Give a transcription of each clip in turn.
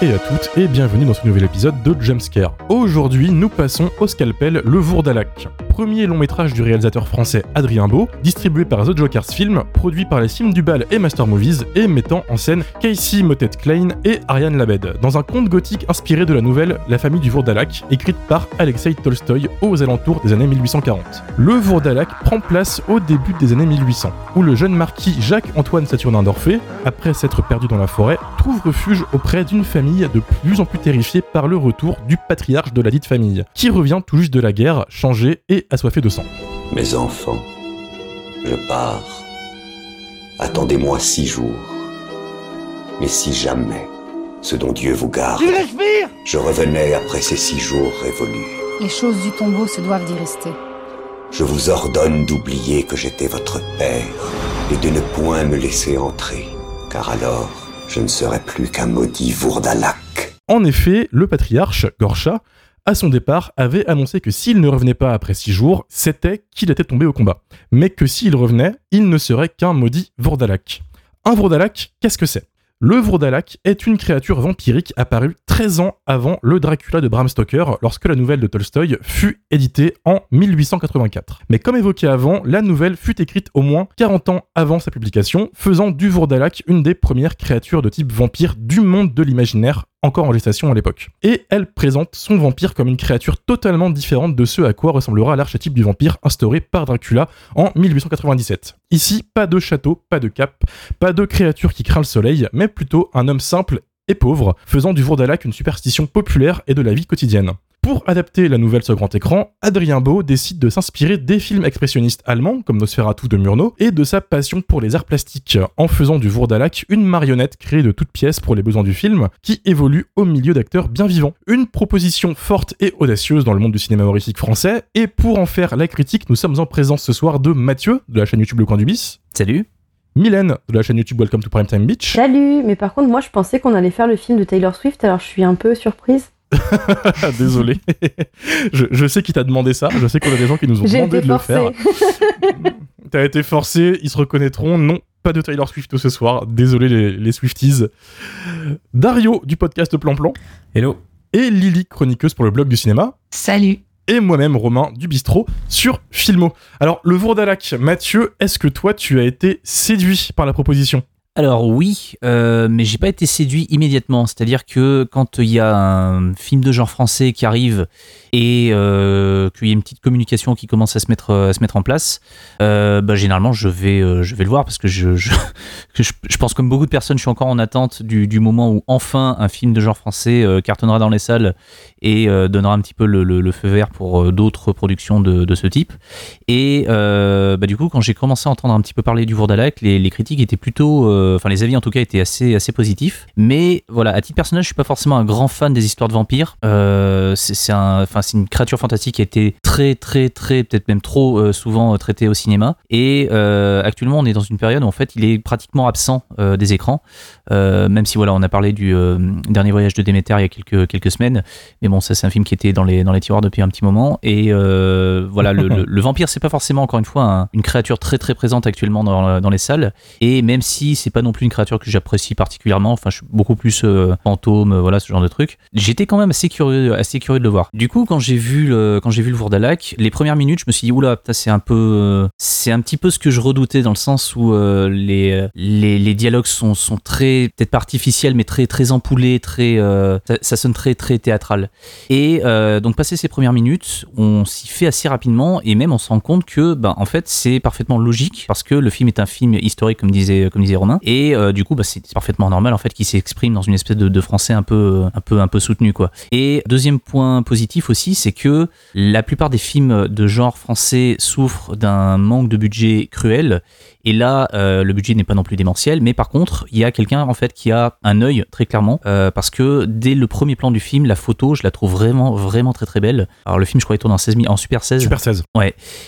Et à toutes et bienvenue dans ce nouvel épisode de Jumpscare. Aujourd'hui, nous passons au scalpel Le Vourdalac, premier long métrage du réalisateur français Adrien Beau, distribué par The Jokers Film, produit par les Cimes du Bal et Master Movies et mettant en scène Casey Motet Klein et Ariane Labed, dans un conte gothique inspiré de la nouvelle La famille du Vourdalac, écrite par Alexei Tolstoï aux alentours des années 1840. Le Vourdalac prend place au début des années 1800, où le jeune marquis Jacques-Antoine Saturnin d'Orphée, après s'être perdu dans la forêt, trouve refuge auprès d'une famille de plus en plus terrifiée par le retour du patriarche de la dite famille, qui revient tout juste de la guerre, changé et assoiffé de sang. Mes enfants, je pars. Attendez-moi six jours. Mais si jamais, ce dont Dieu vous garde, je revenais après ces six jours révolus, Les choses du tombeau se doivent d'y rester. je vous ordonne d'oublier que j'étais votre père et de ne point me laisser entrer, car alors je ne serai plus qu'un maudit Vourdalac. En effet, le patriarche, Gorcha, à son départ, avait annoncé que s'il ne revenait pas après six jours, c'était qu'il était tombé au combat. Mais que s'il revenait, il ne serait qu'un maudit Vourdalak. Un Vourdalak, qu'est-ce que c'est? Le Vourdalak est une créature vampirique apparue 13 ans avant le Dracula de Bram Stoker, lorsque la nouvelle de Tolstoï fut éditée en 1884. Mais comme évoqué avant, la nouvelle fut écrite au moins 40 ans avant sa publication, faisant du Vourdalak une des premières créatures de type vampire du monde de l'imaginaire encore en gestation à l'époque. Et elle présente son vampire comme une créature totalement différente de ce à quoi ressemblera l'archétype du vampire instauré par Dracula en 1897. Ici, pas de château, pas de cap, pas de créature qui craint le soleil, mais plutôt un homme simple et pauvre, faisant du Vourdalak une superstition populaire et de la vie quotidienne. Pour adapter la nouvelle sur grand écran, Adrien Beau décide de s'inspirer des films expressionnistes allemands comme Nosferatu de Murnau et de sa passion pour les arts plastiques, en faisant du Vourdalak une marionnette créée de toutes pièces pour les besoins du film, qui évolue au milieu d'acteurs bien vivants. Une proposition forte et audacieuse dans le monde du cinéma horrifique français, et pour en faire la critique, nous sommes en présence ce soir de Mathieu, de la chaîne YouTube Le Coin du Bis, Salut. Mylène, de la chaîne YouTube Welcome to Primetime Beach, Salut, mais par contre, moi je pensais qu'on allait faire le film de Taylor Swift, alors je suis un peu surprise. Désolé. je, je sais qui t'a demandé ça. Je sais qu'on a des gens qui nous ont demandé été de le faire. T'as été forcé, ils se reconnaîtront. Non, pas de Taylor Swift ce soir. Désolé les, les Swifties. Dario du podcast Plan Plan Hello. et Lily, chroniqueuse pour le blog du cinéma. Salut Et moi-même, Romain du bistrot sur Filmo. Alors, le Vourdalac, Mathieu, est-ce que toi, tu as été séduit par la proposition? Alors oui, euh, mais j'ai pas été séduit immédiatement. C'est-à-dire que quand il y a un film de genre français qui arrive et euh, qu'il y a une petite communication qui commence à se mettre, à se mettre en place, euh, bah, généralement je vais, je vais le voir parce que je, je, je, pense comme beaucoup de personnes, je suis encore en attente du, du moment où enfin un film de genre français cartonnera dans les salles et donnera un petit peu le, le- feu vert pour d'autres productions de, de ce type. Et bah, du coup, quand j'ai commencé à entendre un petit peu parler du Vourdalac, les, les critiques étaient plutôt, enfin les avis en tout cas étaient assez, assez positifs. Mais voilà, à titre personnel, je suis pas forcément un grand fan des histoires de vampires. Euh, c'est un, une créature fantastique qui a été très, très, très, peut-être même trop euh, souvent euh, traitée au cinéma. Et euh, actuellement, on est dans une période où en fait, il est pratiquement absent euh, des écrans. Euh, même si voilà, on a parlé du euh, dernier voyage de Déméter il y a quelques, quelques semaines. Mais bon, ça c'est un film qui était dans les, dans les tiroirs depuis un petit moment. Et euh, voilà, le, le- le vampire, c'est pas forcément encore une fois un- une créature très très présente actuellement dans, dans les salles. Et même si c'est pas non plus une créature que j'apprécie particulièrement, enfin je suis beaucoup plus euh, fantôme, euh, voilà ce genre de truc. J'étais quand même assez curieux, assez curieux de le voir. Du coup, quand j'ai vu le, quand j'ai vu le Vourdalac, les premières minutes, je me suis dit oula, c'est un peu, euh, c'est un petit peu ce que je redoutais dans le sens où les, les dialogues sont sont très peut-être pas artificiels, mais très très empoulés, très ça, ça sonne très très théâtral. Et donc passer ces premières minutes, on s'y fait assez rapidement et même on se rend compte que ben en fait c'est parfaitement logique parce que le film est un film historique comme disait comme disait Romain et euh, du coup bah, c'est parfaitement normal en fait qu'il s'exprime dans une espèce de, de français un peu un peu un peu soutenu quoi. Et deuxième point positif aussi c'est que la plupart des films de genre français souffrent d'un manque de budget cruel et là, euh, le budget n'est pas non plus démentiel, mais par contre, il y a quelqu'un en fait qui a un œil très clairement, euh, parce que dès le premier plan du film, la photo, je la trouve vraiment, vraiment très très belle. Alors le film, je crois, il tourne en 16 mi- en Super 16. Super 16.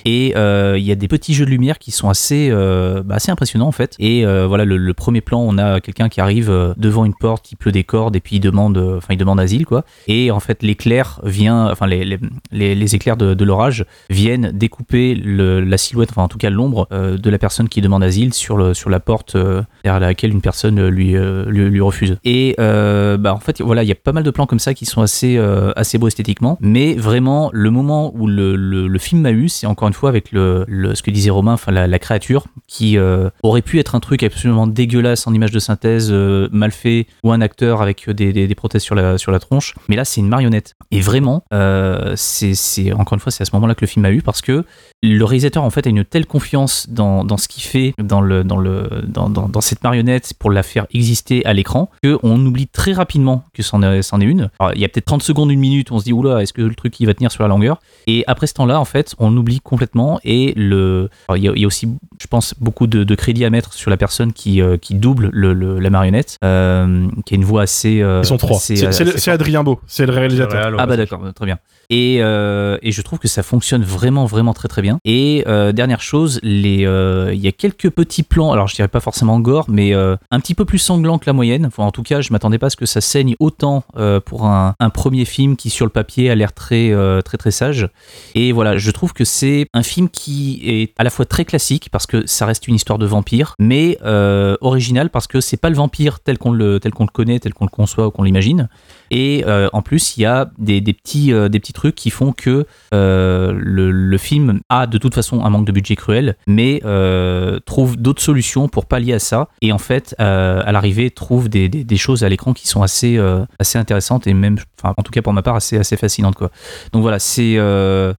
Et euh, il y a des petits jeux de lumière qui sont assez, bah, assez impressionnants en fait. Et voilà, le, le premier plan, on a quelqu'un qui arrive devant une porte, qui pleut des cordes et puis il demande, enfin il demande asile quoi. Et en fait l'éclair vient, enfin les, les, les, éclairs de, de l'orage viennent découper le, la silhouette, enfin en tout cas l'ombre de la personne qui demande asile sur la porte derrière laquelle une personne lui lui, lui, refuse. Et bah en fait voilà il y a pas mal de plans comme ça qui sont assez beaux esthétiquement, mais vraiment le moment où le, film m'a eu, c'est encore une fois avec ce que disait Romain, la, créature qui aurait pu être un truc absolument dégueulasse en image de synthèse, euh, mal fait, ou un acteur avec des, prothèses sur la, tronche. Mais là, c'est une marionnette. Et vraiment, euh, c'est encore une fois, c'est à ce moment-là que le film a eu parce que le réalisateur en fait a une telle confiance dans, dans ce qu'il fait dans, le, dans, le, dans, dans, cette marionnette pour la faire exister à l'écran qu'on oublie très rapidement que c'en est, est, une. il y a peut-être 30 secondes, une minute, on se dit oula, est-ce que le truc il va tenir sur la longueur? Et après ce temps-là, en fait, on oublie complètement et le, il y, a, aussi, je pense, beaucoup de, de, crédit à mettre sur la personne qui, euh, qui double le, la marionnette, euh, qui a une voix assez. Euh, Ils sont trois. C'est Adrien Beau, c'est le réalisateur. Ah bah d'accord, très bien. Et, euh, et, je trouve que ça fonctionne vraiment, vraiment très, très bien. Et euh, dernière chose, euh, il y a quelques petits plans, alors je dirais pas forcément gore, mais un petit peu plus sanglant que la moyenne. Enfin, en tout cas, je m'attendais pas à ce que ça saigne autant pour un, premier film qui, sur le papier, a l'air très, très, très sage. Et voilà, je trouve que c'est un film qui est à la fois très classique, parce que ça reste une histoire de vampire, mais original parce que c'est pas le vampire tel qu'on le, tel qu'on le connaît, tel qu'on le conçoit ou qu'on l'imagine. Et euh, en plus, il y a des, petits, euh, des petits trucs qui font que euh, le, film a de toute façon un manque de budget cruel, mais trouve d'autres solutions pour pallier à ça. Et en fait, à l'arrivée, trouve des, des, choses à l'écran qui sont assez, assez intéressantes et même, enfin, en tout cas pour ma part, assez, assez fascinantes. Quoi. Donc voilà, c'est.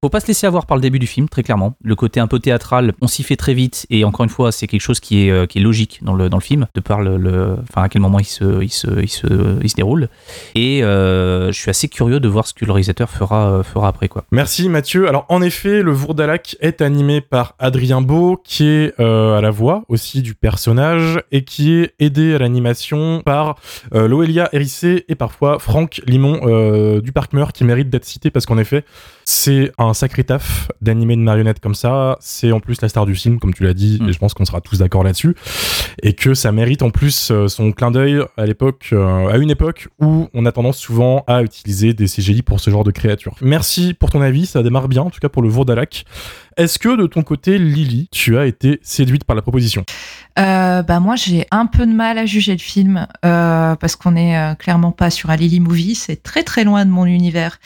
faut pas se laisser avoir par le début du film, très clairement. Le côté un peu théâtral, on s'y fait très vite. Et encore une fois, c'est quelque chose qui est, qui est logique dans le, dans le film, de par le, enfin, à quel moment il se, il se, il se, il se déroule. Et euh, je suis assez curieux de voir ce que le réalisateur fera, euh, fera après. Quoi. Merci Mathieu. Alors en effet, le Vourdalac est animé par Adrien Beau, qui est euh, à la voix aussi du personnage et qui est aidé à l'animation par Loelia Hérissé et parfois Franck Limon du Parc Meur, qui mérite d'être cité parce qu'en effet, c'est un sacré taf d'animer une marionnette comme ça. C'est en plus la star du film, comme tu l'as dit, mm. et je pense qu'on sera tous d'accord là-dessus. Et que ça mérite en plus son clin d'œil à l'époque, à une époque où on a tendance souvent à utiliser des CGI pour ce genre de créatures. Merci pour ton avis, ça démarre bien, en tout cas pour le Vourdalak. Est-ce que de ton côté, Lily, tu as été séduite par la proposition? Euh, Bah moi, j'ai un peu de mal à juger le film euh, parce qu'on est euh, clairement pas sur un Lily movie, c'est très très loin de mon univers.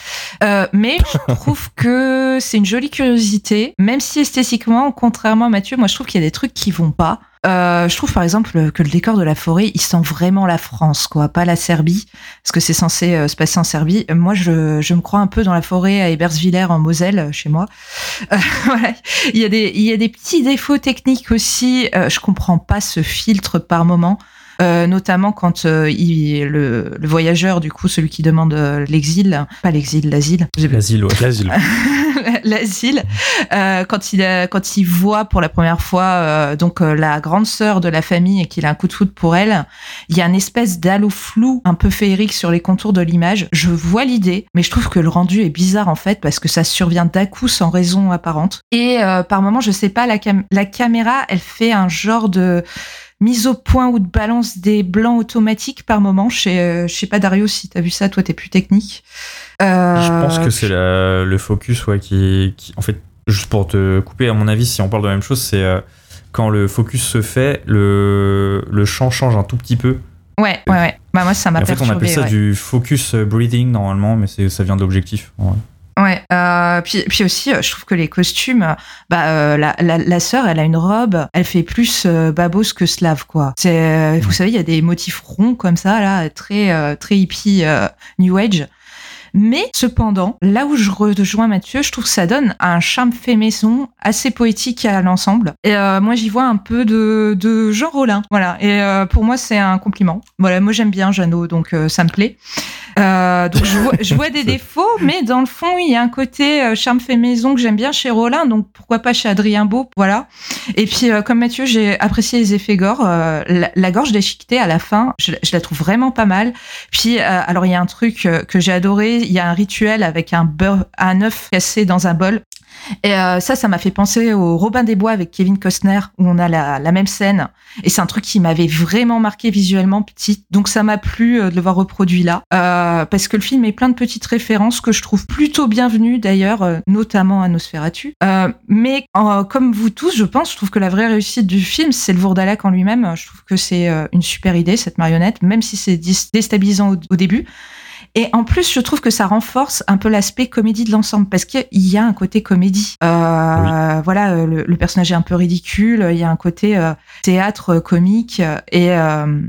Euh, mais je trouve que c'est une jolie curiosité, même si esthétiquement, contrairement à Mathieu, moi je trouve qu'il y a des trucs qui vont pas. Euh, je trouve par exemple que le décor de la forêt, il sent vraiment la France, quoi, pas la Serbie, parce que c'est censé euh, se passer en Serbie. Moi, je, je me crois un peu dans la forêt à Ebersviller en Moselle, chez moi. Euh, Il y a des il y a des petits défauts techniques aussi. Euh, je comprends pas ce filtre par moment. Euh, notamment quand euh, il, le, le, voyageur, du coup, celui qui demande euh, l'exil, pas l'exil, l'asile. L'asile, ouais. L'asile. l'asile. quand il quand il voit pour la première fois donc la grande sœur de la famille et qu'il a un coup de foudre pour elle, il y a une espèce d'halo flou, un peu féerique sur les contours de l'image. Je vois l'idée, mais je trouve que le rendu est bizarre en fait parce que ça survient d'un coup sans raison apparente. Et par moment, je sais pas, la, la caméra, elle fait un genre de mise au point ou de balance des blancs automatiques par moment. Je sais, euh, je sais pas Dario si t'as vu ça, toi t'es plus technique. Euh, je pense que c'est le focus ouais, qui, qui, en fait, juste pour te couper, à mon avis, si on parle de la même chose, c'est euh, quand le focus se fait, le, le champ change un tout petit peu. Ouais, ouais, ouais. Bah moi ça m'a. En fait, on appelle ça du focus breathing normalement, mais ça vient de l'objectif. Ouais. Ouais. Euh, puis, puis aussi, euh, je trouve que les costumes, bah, euh, la, la, la sœur, elle a une robe, elle fait plus euh, babos que slave, quoi. C'est, vous savez, il y a des motifs ronds comme ça, là, très, très hippie, new age. Mais cependant, là où je rejoins Mathieu, je trouve que ça donne un charme fait maison assez poétique à l'ensemble. Et euh, moi, j'y vois un peu de, de Jean Rollin. Voilà. Et euh, pour moi, c'est un compliment. Voilà, moi j'aime bien Jeannot, donc euh, ça me plaît. donc je vois, je vois, des défauts, mais dans le fond, il y a un côté charme fait maison que j'aime bien chez Rollin, donc pourquoi pas chez Adrien Beau, voilà. Et puis comme Mathieu, j'ai apprécié les effets gore. La, la, gorge déchiquetée à la fin, je, je, la trouve vraiment pas mal. Puis alors il y a un truc que j'ai adoré, il y a un rituel avec un beurre, un œuf cassé dans un bol. Et euh, ça, ça m'a fait penser au Robin des Bois avec Kevin Costner, où on a la, la même scène. Et c'est un truc qui m'avait vraiment marqué visuellement petite. Donc ça m'a plu euh, de le voir reproduit là. Euh, parce que le film est plein de petites références que je trouve plutôt bienvenues d'ailleurs, notamment à Nosferatu. Mais comme vous tous, je pense, je trouve que la vraie réussite du film, c'est le Vourdalak en lui-même. Je trouve que c'est une super idée, cette marionnette, même si c'est déstabilisant au début. Et en plus, je trouve que ça renforce un peu l'aspect comédie de l'ensemble parce qu'il y a un côté comédie. Euh, Voilà, euh, le, le personnage est un peu ridicule. Il y a un côté euh, théâtre euh, comique et euh,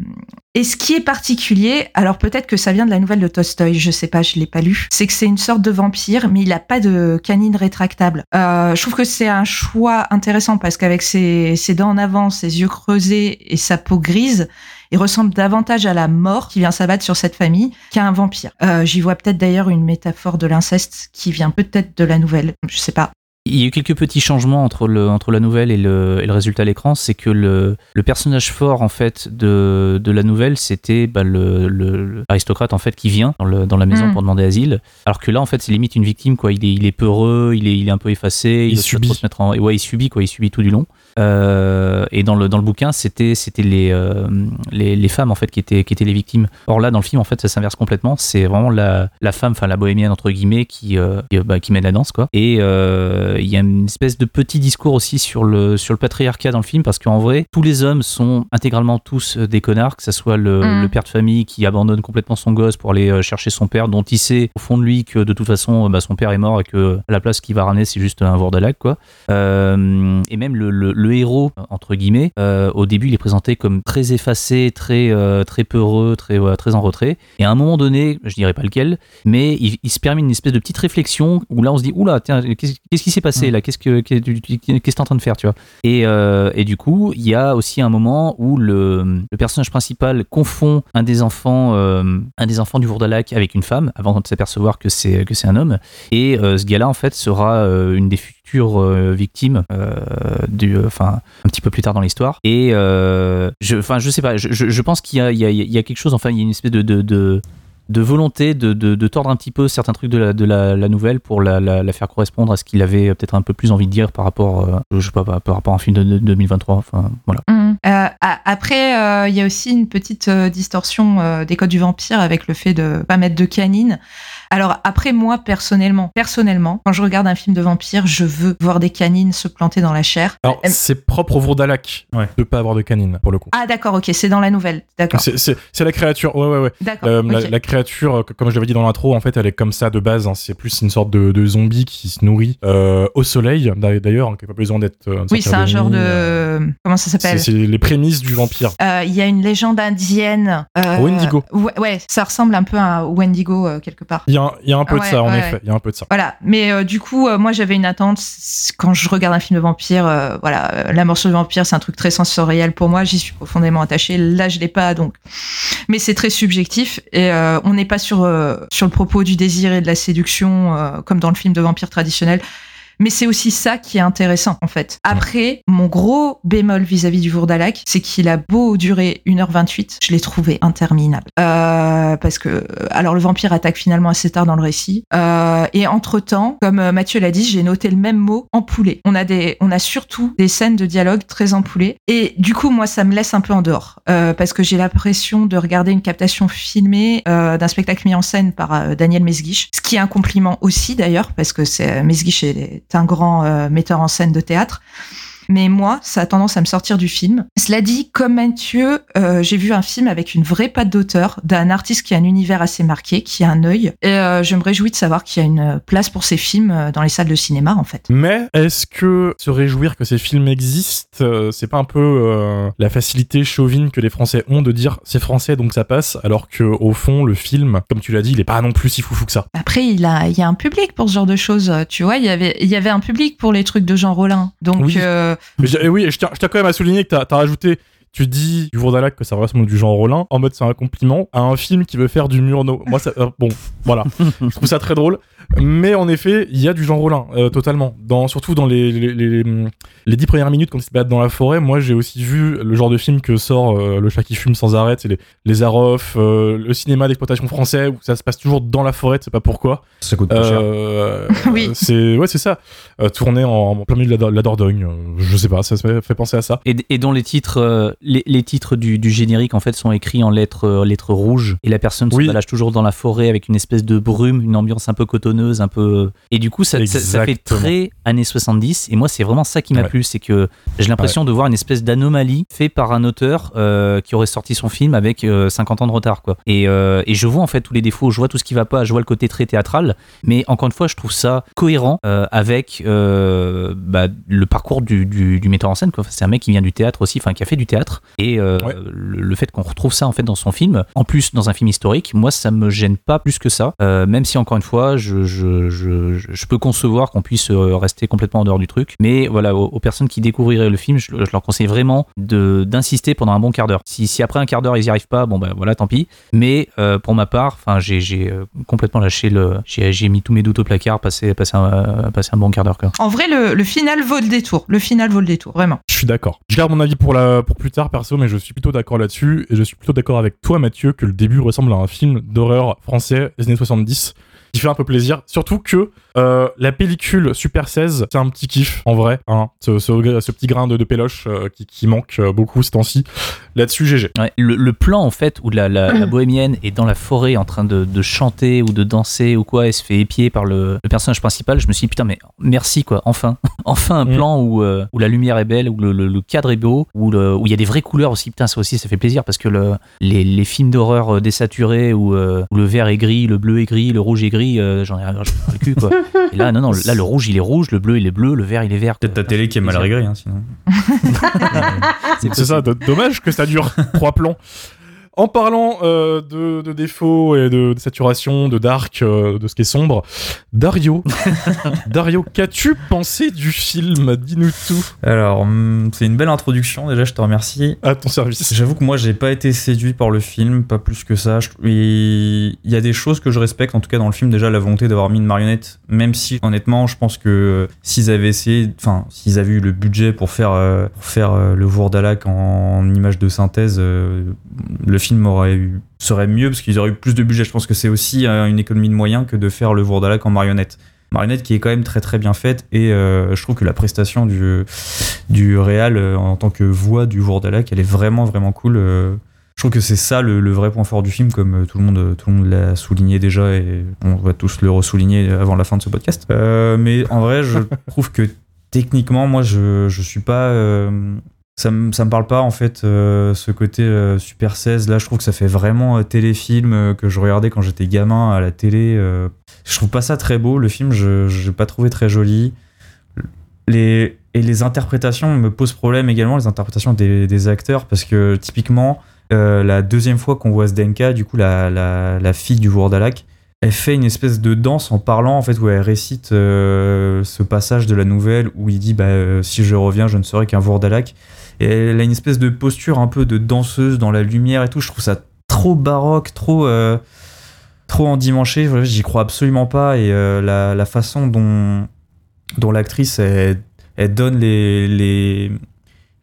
et ce qui est particulier, alors peut-être que ça vient de la nouvelle de Tolstoï, je sais pas, je l'ai pas lu, c'est que c'est une sorte de vampire, mais il a pas de canine rétractable. Euh, je trouve que c'est un choix intéressant parce qu'avec ses, ses dents en avant, ses yeux creusés et sa peau grise, il ressemble davantage à la mort qui vient s'abattre sur cette famille qu'à un vampire. Euh, J'y vois peut-être d'ailleurs une métaphore de l'inceste qui vient peut-être de la nouvelle, je sais pas. Il y a eu quelques petits changements entre, le, entre la nouvelle et le, et le résultat à l'écran. C'est que le, le personnage fort en fait de, de la nouvelle, c'était bah, le, le- l'aristocrate en fait qui vient dans, le, dans la maison Mm. pour demander asile. Alors que là, en fait, c'est limite une victime quoi. Il est, il est peureux, il est, il est un peu effacé, Il subit. trop se mettre en, ouais, il subit quoi. Il subit tout du long. Euh, et dans le, dans le bouquin, c'était, les, euh, les, les femmes en fait qui étaient, qui étaient les victimes. Or là, dans le film, en fait, ça s'inverse complètement. C'est vraiment la, la femme, enfin la bohémienne entre guillemets, qui, euh, qui, bah, qui mène la danse quoi. Et il y a une espèce de petit discours aussi sur le, sur le patriarcat dans le film parce qu'en vrai, tous les hommes sont intégralement tous des connards, que ce soit le, Mm. le père de famille qui abandonne complètement son gosse pour aller chercher son père, dont il sait au fond de lui que de toute façon, bah, son père est mort et que à la place qu'il va ramener, c'est juste un Vourdalak quoi. Et même le, le- le héros, entre guillemets, euh, au début, il est présenté comme très effacé, très, euh, très peureux, très, ouais, très en retrait. Et à un moment donné, je dirais pas lequel, mais il, il se permet une espèce de petite réflexion où là, on se dit, oula, tiens, qu'est-ce qui s'est passé là? Qu'est-ce que tu- qu'est-ce que t'es en train de faire, tu vois? Et, euh, et du coup, il y a aussi un moment où le, le personnage principal confond un des enfants, un des enfants du Vourdalak avec une femme, avant de s'apercevoir que c'est que c'est un homme. Et ce gars-là, en fait, sera une des futures euh, victimes, euh, du, euh, enfin, un petit peu plus tard dans l'histoire. Et je, enfin, je sais pas, je, pense qu'il y a, quelque chose, enfin, il y a une espèce de, volonté de, tordre un petit peu certains trucs de la, nouvelle pour la, faire correspondre à ce qu'il avait peut-être un peu plus envie de dire par rapport, je sais pas, par rapport à un film de, de 2023. Enfin, voilà. A- après, il y a aussi une petite distorsion des codes du vampire avec le fait de pas mettre de canine. Alors après, moi personnellement, personnellement, quand je regarde un film de vampire, je veux voir des canines se planter dans la chair. Alors, Euh, c'est propre au Vourdalak Ouais. de pas avoir de canine, pour le coup. Ah d'accord, ok, c'est dans la nouvelle, d'accord, C'est- C'est c'est la créature, ouais, ouais, ouais. d'accord. Euh, la, créature, euh, comme je l'avais dit dans l'intro, en fait, elle est comme ça de base. hein. C'est plus une sorte de, de zombie qui se nourrit euh, au soleil, d'a- d'ailleurs, hein, qui n'a pas besoin d'être. euh, Oui, c'est un genre de euh, comment ça s'appelle? c'est les prémices du vampire. Euh, Il y a une légende indienne. euh, Wendigo. Ouais, ouais, ça ressemble un peu à un Wendigo euh, quelque part. Il y a, un- il y a un peu de ça, en ouais, effet. ouais. Il y a un peu de ça. Voilà, mais euh, du coup, euh, moi j'avais une attente quand je regarde un film de vampire. euh, voilà, euh, la morsure de vampire, c'est un truc très sensoriel pour moi. J'y suis profondément attachée. Là, je l'ai pas, donc. Mais c'est très subjectif et euh, on n'est pas sur euh, sur le propos du désir et de la séduction euh, comme dans le film de vampire traditionnel. Mais c'est aussi ça qui est intéressant, en fait. Après, mon gros bémol vis-à-vis du Vourdalak, c'est qu'il a beau durer 1h28, je l'ai trouvé interminable. Euh, parce que, alors le vampire attaque finalement assez tard dans le récit. Euh, et entre-temps, comme euh, Mathieu l'a dit, j'ai noté le même mot, empoulé. On a des, on a surtout des scènes de dialogue très empoulées. Et du coup, moi, ça me laisse un peu en dehors. Euh, parce que j'ai l'impression de regarder une captation filmée euh, d'un spectacle mis en scène par euh, Daniel Mesguich. Ce qui est un compliment aussi, d'ailleurs, parce que c'est, Mesguich est un grand euh, metteur en scène de théâtre. Mais moi, ça a tendance à me sortir du film. Cela dit, comme Mathieu, euh, j'ai vu un film avec une vraie patte d'auteur, d'un artiste qui a un univers assez marqué, qui a un œil. Et euh, je me réjouis de savoir qu'il y a une place pour ces films euh, dans les salles de cinéma, en fait. Mais est-ce que se réjouir que ces films existent, euh, c'est pas un peu la facilité chauvine que les Français ont de dire c'est français donc ça passe, alors que au fond le film, comme tu l'as dit, il est pas non plus si foufou que ça. Après, il, a, il y a un public pour ce genre de choses. Tu vois, il y avait, il y avait un public pour les trucs de Jean Rollin. Donc, Oui. euh, Mais oui, je tiens, quand même à souligner que t'as as rajouté tu dis du Vourdalak que ça ressemble du genre Rollin, en mode c'est un compliment, à un film qui veut faire du Murnau. Moi, ça, euh, bon, voilà. je trouve ça très drôle. Mais en effet, il y a du Jean Rollin, euh, totalement. Dans, surtout dans les, les, les, les, dix premières minutes quand ils se battent dans la forêt, moi j'ai aussi vu le genre de film que sort Le chat qui fume sans arrêt, c'est les, les Arof, le cinéma d'exploitation français où ça se passe toujours dans la forêt, tu sais pas pourquoi. Ça coûte pas cher. oui. C'est, ouais, c'est ça. tourné en, en, plein milieu de la, la Dordogne. je sais pas, ça me fait penser à ça. Et, et dont les titres, les, les, titres du, du, générique en fait sont écrits en lettres, lettres rouges et la personne se balade toujours dans la forêt avec une espèce de brume, une ambiance un peu cotonneuse, un peu. Et du coup, ça, ça, ça fait très années 70. Et moi, c'est vraiment ça qui m'a ouais. plu, c'est que j'ai l'impression ouais. de voir une espèce d'anomalie fait par un auteur euh, qui aurait sorti son film avec euh, 50 ans de retard, quoi. Et, euh, et, je vois en fait tous les défauts, je vois tout ce qui va pas, je vois le côté très théâtral, mais encore une fois, je trouve ça cohérent euh, avec bah, le parcours du, du, du, metteur en scène. Quoi. C'est un mec qui vient du théâtre aussi, enfin qui a fait du théâtre, et ouais. le, le, fait qu'on retrouve ça en fait dans son film, en plus dans un film historique, moi ça me gêne pas plus que ça, même si encore une fois, je, je, je, je peux concevoir qu'on puisse rester complètement en dehors du truc, mais voilà, aux, aux personnes qui découvriraient le film, je, je leur conseille vraiment d'insister pendant un bon quart d'heure. Si, si, après un quart d'heure ils n'y arrivent pas, bon ben voilà, tant pis. Mais euh, pour ma part, enfin j'ai euh, complètement lâché le, j'ai mis tous mes doutes au placard, passé, passé, un, euh, passé un bon quart d'heure. En vrai, le, le, final vaut le détour. Le final vaut le détour, vraiment. Je suis d'accord. Je garde mon avis pour la, pour plus tard perso, mais je suis plutôt d'accord là-dessus et je suis plutôt d'accord avec toi, Mathieu, que le début ressemble à un film d'horreur français des années 70 qui fait un peu plaisir. Surtout que euh, la pellicule Super 16, c'est un petit kiff en vrai. Hein, ce, ce, ce, petit grain de, de péloche euh, qui, qui, manque euh, beaucoup ce temps-ci. Là-dessus, GG. Ouais, le, le, plan en fait où la, la, la, bohémienne est dans la forêt en train de, de, chanter ou de danser ou quoi, elle se fait épier par le, le, personnage principal. Je me suis dit putain, mais merci quoi, enfin. enfin un mm. plan où, euh, où la lumière est belle, où le, le cadre est beau, où il y a des vraies couleurs aussi. Putain, ça aussi, ça fait plaisir parce que les, les, films d'horreur désaturés où, où, le vert est gris, le bleu est gris, le rouge est gris, j'en ai rien le cul quoi. Et là, non, non, là, le rouge, il est rouge, le bleu, il est bleu, le vert, il est vert. Peut-être ta télé qui est mal réglée, hein, sinon. c'est ça, dommage que ça dure trois plombs. En parlant euh, de, de, défauts et de, de, saturation, de dark, euh, de ce qui est sombre, Dario, Dario, qu'as-tu pensé du film? Dis-nous tout. Alors, mm, c'est une belle introduction. Déjà, je te remercie. À ton service. J'avoue que moi, j'ai pas été séduit par le film, pas plus que ça. Il y a des choses que je respecte, en tout cas dans le film. Déjà, la volonté d'avoir mis une marionnette, même si, honnêtement, je pense que s'ils avaient essayé, enfin, s'ils avaient eu le budget pour faire, euh, pour faire le Vourdalak en, en image de synthèse, le film aurait eu, serait mieux parce qu'ils auraient eu plus de budget. Je pense que c'est aussi euh, une économie de moyens que de faire le Vourdalak en marionnette. Marionnette qui est quand même très très bien faite et euh, je trouve que la prestation du, du réal euh, en tant que voix du Vourdalak, elle est vraiment vraiment cool. Je trouve que c'est ça le, le, vrai point fort du film, comme tout le monde, tout le monde l'a souligné déjà et on va tous le ressouligner avant la fin de ce podcast. mais en vrai, je trouve que techniquement, moi, je, je suis pas ça me, me parle pas en fait euh, ce côté euh, Super 16 là je trouve que ça fait vraiment euh, téléfilm euh, que je regardais quand j'étais gamin à la télé je trouve pas ça très beau le film je j'ai pas trouvé très joli. Les et les interprétations me posent problème également les interprétations des, acteurs parce que typiquement la deuxième fois qu'on voit Zdenka du coup la, la, fille du Vourdalak elle fait une espèce de danse en parlant en fait où elle récite ce passage de la nouvelle où il dit bah si je reviens je ne serai qu'un Vourdalak elle a une espèce de posture un peu de danseuse dans la lumière et tout je trouve ça trop baroque trop euh, trop endimanché j'y crois absolument pas et euh, la, façon dont dont l'actrice elle, elle, donne les,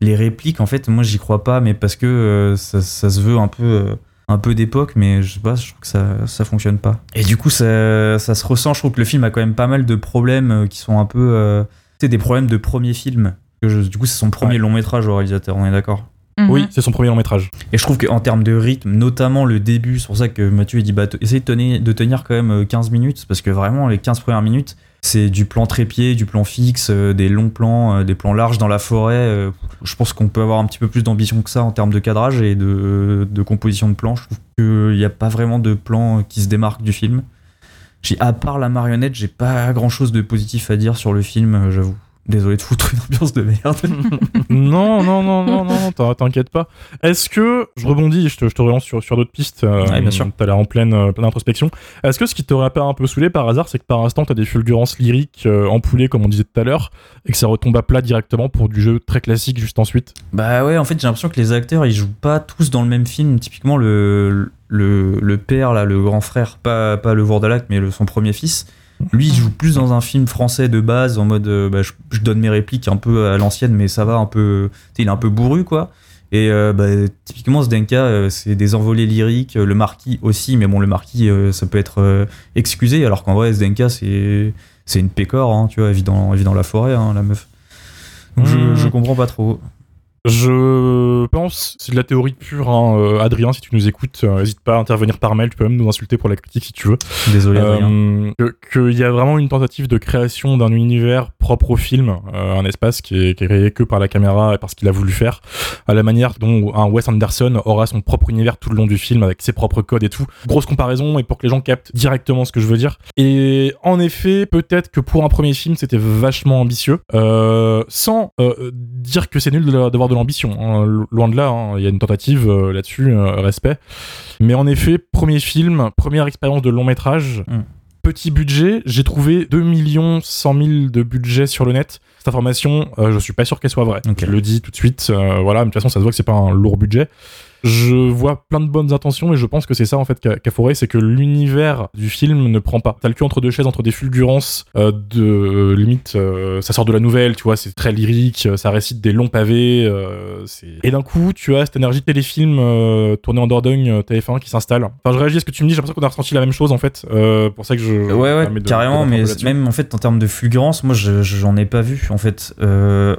les répliques en fait moi j'y crois pas mais parce que euh, ça, se veut un peu un peu d'époque, mais je sais pas, je trouve que ça, ça fonctionne pas. Et du coup, ça, ça se ressent. Je trouve que le film a quand même pas mal de problèmes qui sont un peu. Sais, des problèmes de premier film. Je, du coup, c'est son premier ouais. long métrage au réalisateur, on est d'accord mmh. Oui, c'est son premier long métrage. Et je trouve qu'en termes de rythme, notamment le début, c'est pour ça que Mathieu a dit bah, essaye de tenir, de tenir quand même 15 minutes, parce que vraiment, les 15 premières minutes, c'est du plan trépied, du plan fixe, euh, des longs plans, euh, des plans larges dans la forêt. Euh, je pense qu'on peut avoir un petit peu plus d'ambition que ça en termes de cadrage et de, de composition de plans. Je trouve qu'il n'y a pas vraiment de plan qui se démarque du film. À part la marionnette, j'ai pas grand chose de positif à dire sur le film, j'avoue. Désolé de foutre une ambiance de merde. non, non, non, non, non, t'in- t'inquiète pas. Est-ce que, je rebondis, je te, je te relance sur, sur d'autres pistes, euh, Ouais, bien sûr. t'as l'air en pleine, euh, pleine introspection. Est-ce que ce qui t'aurait pas un peu saoulé par hasard, c'est que par instant t'as des fulgurances lyriques euh, empoulées, comme on disait tout à l'heure, et que ça retombe à plat directement pour du jeu très classique juste ensuite? Bah ouais, en fait, j'ai l'impression que les acteurs, ils jouent pas tous dans le même film. Typiquement, le, le, le père, là, le grand frère, pas, pas le Vourdalak, mais le, son premier fils, lui, il joue plus dans un film français de base, en mode, euh, bah, je, je donne mes répliques un peu à l'ancienne, mais ça va un peu. Il est un peu bourru, quoi. Et euh, bah, typiquement, Zdenka, euh, c'est des envolées lyriques. Le marquis aussi, mais bon, le marquis, euh, ça peut être excusé, alors qu'en vrai, Zdenka, c'est c'est une pécore, hein, tu vois, elle vit dans, elle vit dans la forêt, hein, la meuf. Donc je, Hmm. je comprends pas trop. Je pense, c'est de la théorie pure, hein, euh, Adrien, si tu nous écoutes, euh, n'hésite pas à intervenir par mail, tu peux même nous insulter pour la critique si tu veux. Désolé. Euh, Qu'il y a vraiment une tentative de création d'un univers propre au film, euh, un espace qui est, qui est créé que par la caméra et par ce qu'il a voulu faire, à la manière dont un Wes Anderson aura son propre univers tout le long du film avec ses propres codes et tout. Grosse comparaison et pour que les gens captent directement ce que je veux dire. Et en effet, peut-être que pour un premier film, c'était vachement ambitieux, euh, sans dire que c'est nul de- d'avoir de l'ambition. hein. Lo- Loin de là, hein. il y a une tentative euh, là-dessus, euh, respect. Mais en effet, premier film, première expérience de long métrage. Mm. Petit budget, j'ai trouvé 2 millions 100 000 de budget sur le net. Cette information, euh, je suis pas sûr qu'elle soit vraie. Je le dis tout de suite, voilà, mais de toute façon, ça se voit que c'est pas un lourd budget. Je vois plein de bonnes intentions et je pense que c'est ça en fait qu'a qu'a foiré, c'est que l'univers du film ne prend pas. T'as le cul entre deux chaises, entre des fulgurances euh, de euh, limite, euh, ça sort de la nouvelle, tu vois, c'est très lyrique, ça récite des longs pavés, et d'un coup tu as cette énergie téléfilm euh, tourné en Dordogne euh, TF1 qui s'installe. Enfin, je réagis à ce que tu me dis, j'ai l'impression qu'on a ressenti la même chose en fait, pour ça que je. Ouais, ouais, de- carrément, de mais même en fait en termes de fulgurance, moi je- je- j'en ai pas vu en fait.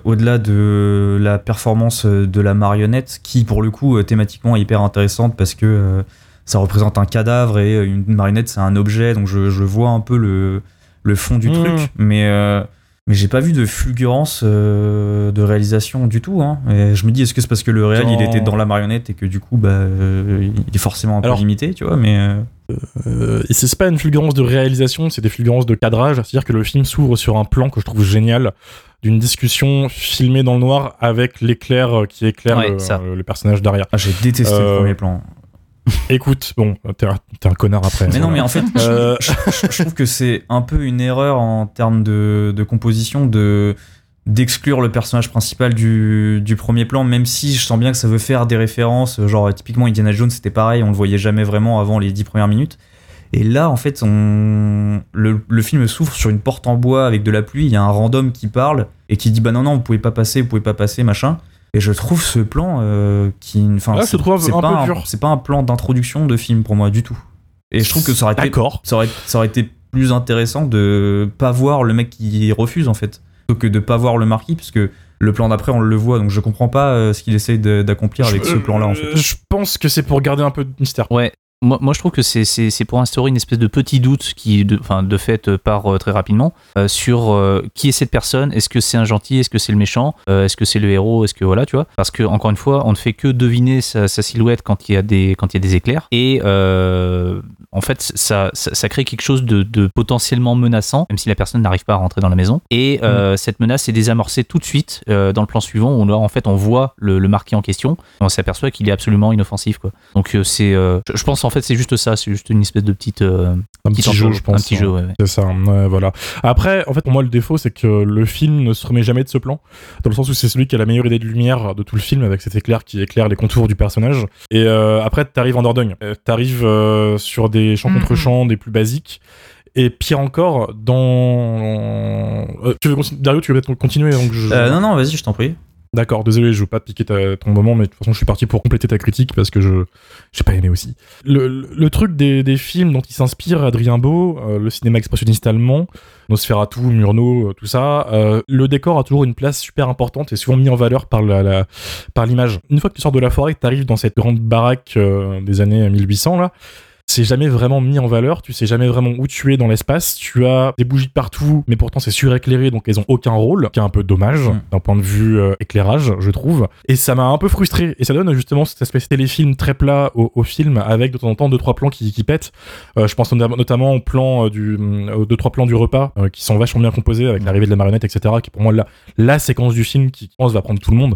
Au-delà de la performance de la marionnette, qui pour le coup euh, thématiquement hyper intéressante parce que euh, ça représente un cadavre et une marionnette c'est un objet, donc je, je vois un peu le, le fond du Mmh. truc, mais euh, mais j'ai pas vu de fulgurance euh, de réalisation du tout. Hein. Et je me dis est-ce que c'est parce que le réel il était dans la marionnette et que du coup bah euh, il est forcément un peu limité, tu vois, mais et c'est pas une fulgurance de réalisation, c'est des fulgurances de cadrage. C'est-à-dire que le film s'ouvre sur un plan que je trouve génial d'une discussion filmée dans le noir avec l'éclair euh, qui éclaire Ouais, le, ça. euh, le personnage derrière. ah, j'ai détesté Euh, le premier plan. Écoute, bon, t'es un, connard après. Mais non, mais en fait, Euh, je, je- je trouve que c'est un peu une erreur en termes de, de composition de d'exclure le personnage principal du, du premier plan, même si je sens bien que ça veut faire des références. Genre, typiquement, Indiana Jones, c'était pareil, on le voyait jamais vraiment avant les dix premières minutes. Et là, en fait, on... le, le film s'ouvre sur une porte en bois avec de la pluie. Il y a un random qui parle et qui dit Bah non, non, vous pouvez pas passer, vous pouvez pas passer, machin. Et je trouve ce plan euh, qui. Enfin, Ah, je c'est- trouve un peu- c'est un pas peu dur. C'est pas un plan d'introduction de film pour moi du tout. Et je trouve que ça aurait été D'accord. ça aurait, ça aurait été plus intéressant de pas voir le mec qui refuse en fait plutôt que de pas voir le marquis parce que le plan d'après on le voit donc je comprends pas euh, ce qu'il essaye d'accomplir avec Je- ce plan là en fait euh, Je pense que c'est pour garder un peu de mystère. Ouais. Moi, moi, je trouve que c'est- pour instaurer une espèce de petit doute qui, de, enfin, de fait, euh, part euh, très rapidement euh, sur euh, qui est cette personne? Est-ce que c'est un gentil? Est-ce que c'est le méchant? Est-ce que c'est le héros? Est-ce que voilà, tu vois? Parce que encore une fois, on ne fait que deviner sa, sa silhouette quand il y a des quand il y a des éclairs. Et en fait, ça, ça, ça crée quelque chose de, de potentiellement menaçant, même si la personne n'arrive pas à rentrer dans la maison. Et euh, cette menace est désamorcée tout de suite dans le plan suivant où là, en fait, on voit le, le marquis en question. Et on s'aperçoit qu'il est absolument inoffensif, quoi. Donc c'est, je, je pense en fait c'est juste ça, c'est juste une espèce de petite, euh, Un petit jeu, je pense. un petit hein. jeu. Ouais, ouais. C'est ça, ouais, voilà. Après, en fait, pour moi, le défaut, c'est que le film ne se remet jamais de ce plan, dans le sens où c'est celui qui a la meilleure idée de lumière de tout le film, avec cet éclair qui éclaire les contours du personnage. Et euh, après, t'arrives en Dordogne. Euh, T'arrives euh, sur des champs Mhm. contre champs, des plus basiques. Et pire encore, dans... Euh, tu veux continuer Dario, tu veux peut-être continuer donc je... Euh, non non vas-y je t'en prie D'accord, désolé, je veux pas te piquer ton moment, mais de toute façon, je suis parti pour compléter ta critique parce que je j'ai pas aimé aussi. Le, le- truc des, des films dont il s'inspire, Adrien Beau, euh, le cinéma expressionniste allemand, Nosferatu, Murnau, euh, tout ça, euh, le décor a toujours une place super importante et souvent mis en valeur par la, par l'image. Une fois que tu sors de la forêt, tu arrives dans cette grande baraque des années 1800 là. C'est jamais vraiment mis en valeur, tu sais jamais vraiment où tu es dans l'espace, tu as des bougies partout, mais pourtant c'est suréclairé, donc elles ont aucun rôle, qui est un peu dommage Mm. d'un point de vue euh, éclairage, je trouve. Et ça m'a un peu frustré, et ça donne justement cette espèce de téléfilm très plat au, au film, avec de temps en temps deux trois plans qui, qui pètent. Euh, je pense nota- notamment au plan euh, du, aux deux trois plans du repas euh, qui sont vachement bien composés avec l'arrivée de la marionnette, etc. Qui est pour moi la, la séquence du film qui je pense va prendre tout le monde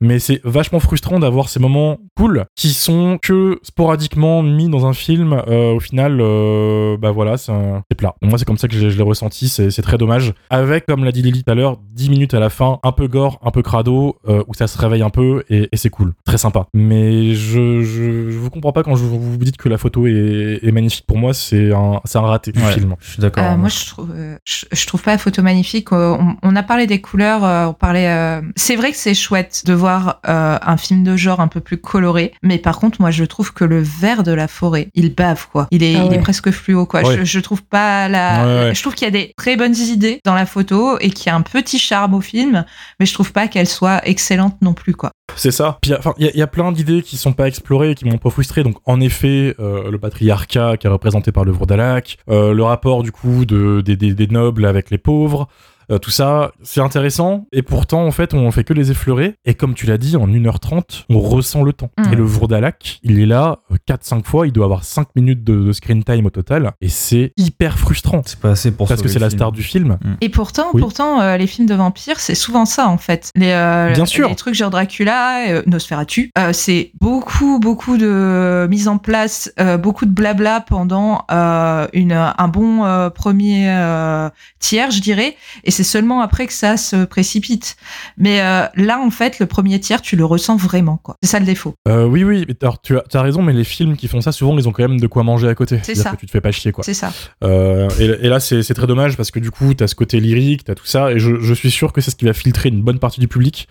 mais c'est vachement frustrant d'avoir ces moments cool qui sont que sporadiquement mis dans un film. Euh, au final, euh, bah voilà, c'est plat. Moi, c'est comme ça que je, l'ai- je l'ai ressenti, c'est très dommage. Avec, comme l'a dit Lily tout à l'heure, 10 minutes à la fin, un peu gore, un peu crado, euh, où ça se réveille un peu et, et c'est cool, très sympa. Mais je, je, je vous comprends pas quand je vous vous dites que la photo est, est magnifique. Pour moi, c'est un, c'est un raté du Ouais, film. Je suis d'accord. Euh, moi, je trouve, euh, je, je trouve pas la photo magnifique. On, on a parlé des couleurs, euh, on parlait. euh, C'est vrai que c'est chouette de voir euh, un film de genre un peu plus coloré, mais par contre, moi, je trouve que le vert de la forêt, il bave quoi. Il est, Ah il est presque fluo quoi. Ouais. Je, je trouve pas la. Ouais, ouais. Je trouve qu'il y a des très bonnes idées dans la photo et qu'il y a un petit charme au film, mais je trouve pas qu'elle soit excellente non plus quoi. C'est ça. Puis, enfin, il y, a- il y a plein d'idées qui sont pas explorées et qui m'ont pas frustré. Donc, en effet, euh, le patriarcat qui est représenté par le Vrodalak, euh, le rapport du coup de, des, des- des nobles avec les pauvres. Euh, tout ça, c'est intéressant, et pourtant, en fait, on fait que les effleurer, et comme tu l'as dit, en 1h30, on ressent le temps. Mm. Et le Vrodalak, il est là 4-5 fois, il doit avoir 5 minutes de, de screen time au total, et c'est hyper frustrant, C'est pas assez pour parce que c'est la star du film. Et pourtant, Oui. pourtant, euh, les films de vampires, c'est souvent ça en fait. Les, euh, Bien sûr. les trucs genre Dracula, euh, Nosferatu, euh, c'est beaucoup, beaucoup de mise en place, euh, beaucoup de blabla pendant euh, une, un bon euh, premier euh, tiers, je dirais. Et c'est seulement après que ça se précipite. Mais euh, là, en fait, le premier tiers, tu le ressens vraiment, quoi. C'est ça le défaut. Euh, oui, oui, alors, tu as, tu as raison, mais les films qui font ça, souvent, ils ont quand même de quoi manger à côté. C'est ça. que tu te fais pas chier, quoi. C'est ça. Euh, et, et là, c'est c'est très dommage parce que du coup, t'as ce côté lyrique, t'as tout ça, et je, je suis sûr que c'est ce qui va filtrer une bonne partie du public.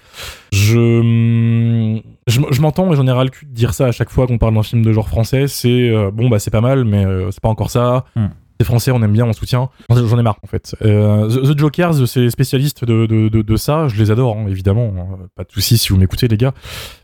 Je, je, je m'entends et j'en ai ras le cul de dire ça à chaque fois qu'on parle d'un film de genre français. C'est euh, bon, bah c'est pas mal, mais euh, c'est pas encore ça. Hmm. C'est français, on aime bien, on soutient. J'en ai marre en fait. Euh, The, The Jokers, c'est spécialiste de, de, de, de ça, je les adore, hein, évidemment. Euh, Pas de soucis si vous m'écoutez, les gars.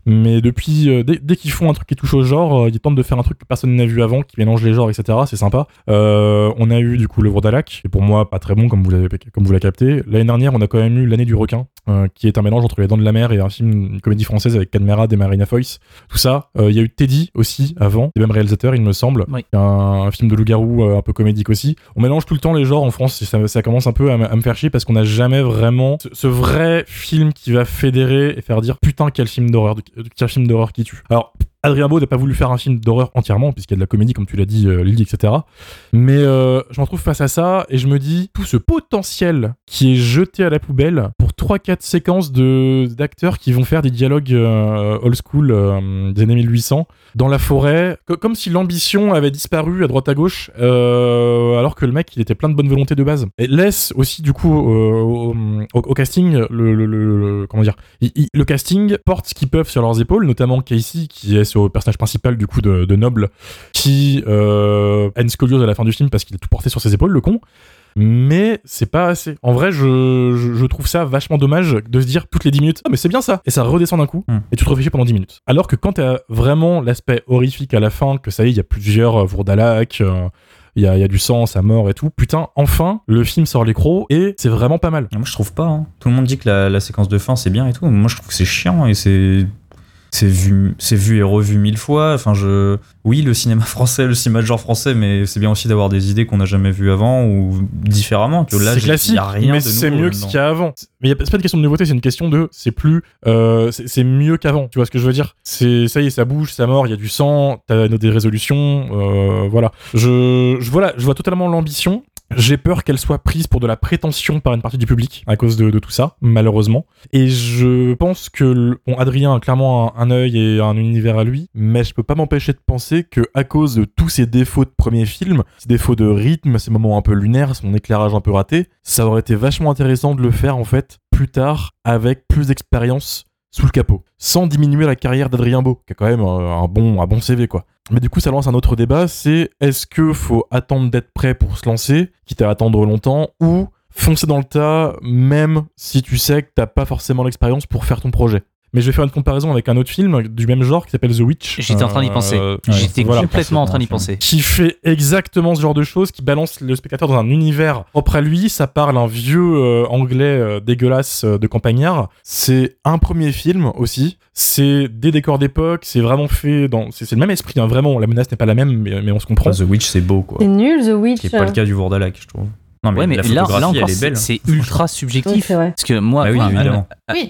Mais depuis, euh, dès, dès qu'ils font un truc qui touche au genre, ils tentent de faire un truc que personne n'a vu avant, qui mélange les genres, etc. C'est sympa. Euh, on a eu du coup le Vrodalak, qui est pour moi pas très bon, comme vous l'avez comme vous l'avez capté. L'année dernière, on a quand même eu l'année du requin, qui est un mélange entre les Dents de la Mer et un film, une comédie française avec Cadmerade et Marina Foïs. Tout ça. Il y a eu Teddy aussi avant, les mêmes réalisateurs, il me semble. Oui. Un, un film de loup-garou un peu aussi. On mélange tout le temps les genres en France, ça, ça commence un peu à, me faire chier parce qu'on n'a jamais vraiment ce, vrai film qui va fédérer et faire dire putain quel film d'horreur, quel film d'horreur qui tue. Alors Adrien Beau n'a pas voulu faire un film d'horreur entièrement, puisqu'il y a de la comédie, comme tu l'as dit, euh, Lily, etc. Mais euh, je m'en trouve face à ça et je me dis, tout ce potentiel qui est jeté à la poubelle pour 3-4 séquences d'acteurs qui vont faire des dialogues euh, old school des années 1800 dans la forêt, co- comme si l'ambition avait disparu à droite à gauche, euh, alors que le mec, il était plein de bonne volonté de base. Et laisse aussi, du coup, euh, au, casting, le, comment dire, le casting porte ce qu'ils peuvent sur leurs épaules, notamment Casey, qui est ce personnage principal, du coup, de, Noble, qui euh, a une scoliose à la fin du film parce qu'il a tout porté sur ses épaules, le con. Mais c'est pas assez. En vrai, je, je, je trouve ça vachement dommage de se dire toutes les 10 minutes, ah mais c'est bien ça, et ça redescend d'un coup, Hmm. et tu te réfléchis pendant 10 minutes. Alors que quand t'as vraiment l'aspect horrifique à la fin, que ça y est, il y a plusieurs euh, Vourdalak, euh, il y, a, il y a du sang, ça mort et tout, putain, enfin, le film sort l'écro, et c'est vraiment pas mal. Moi, je trouve pas. hein. Tout le monde dit que la, la séquence de fin, c'est bien et tout. Moi, je trouve que c'est chiant et c'est. C'est vu, c'est vu et revu mille fois. Enfin, je. Oui, le cinéma français, le cinéma de genre français, mais c'est bien aussi d'avoir des idées qu'on n'a jamais vues avant ou différemment. C'est classique, y a rien mais c'est mieux que ce qu'il y a avant. Mais c'est pas une question de nouveauté, c'est une question de c'est plus, euh, c'est c'est mieux qu'avant. Tu vois ce que je veux dire? C'est ça y est, ça bouge, ça mord, il y a du sang, t'as des résolutions, euh, voilà. Je, je voilà, je vois totalement l'ambition. J'ai peur qu'elle soit prise pour de la prétention par une partie du public à cause de, tout ça, malheureusement. Et je pense que bon, Adrien a clairement un, œil et un univers à lui, mais je peux pas m'empêcher de penser que à cause de tous ces défauts de premier film, ces défauts de rythme, ces moments un peu lunaires, son éclairage un peu raté, ça aurait été vachement intéressant de le faire en fait plus tard avec plus d'expérience sous le capot, sans diminuer la carrière d'Adrien Beau, qui a quand même euh, un bon, un bon CV quoi. Mais du coup, ça lance un autre débat, c'est est-ce que faut attendre d'être prêt pour se lancer, quitte à attendre longtemps, ou foncer dans le tas, même si tu sais que t'as pas forcément l'expérience pour faire ton projet? Mais je vais faire une comparaison avec un autre film du même genre qui s'appelle The Witch. J'étais en train d'y penser. Euh, J'étais voilà. complètement en train d'y penser. qui fait exactement ce genre de choses, qui balance le spectateur dans un univers propre à lui. Ça parle un vieux euh, anglais euh, dégueulasse euh, de campagnard. C'est un premier film aussi. C'est des décors d'époque. C'est vraiment fait dans. C'est c'est le même esprit, hein, vraiment. La menace n'est pas la même, mais, mais on se comprend. The Witch, c'est beau, quoi. C'est nul, The Witch. Ce qui est pas le cas du Vourdalak, je trouve. Non, mais, Ouais, mais la là, encore, c'est c'est ultra subjectif. Parce que moi, Bah oui, moi, évidemment.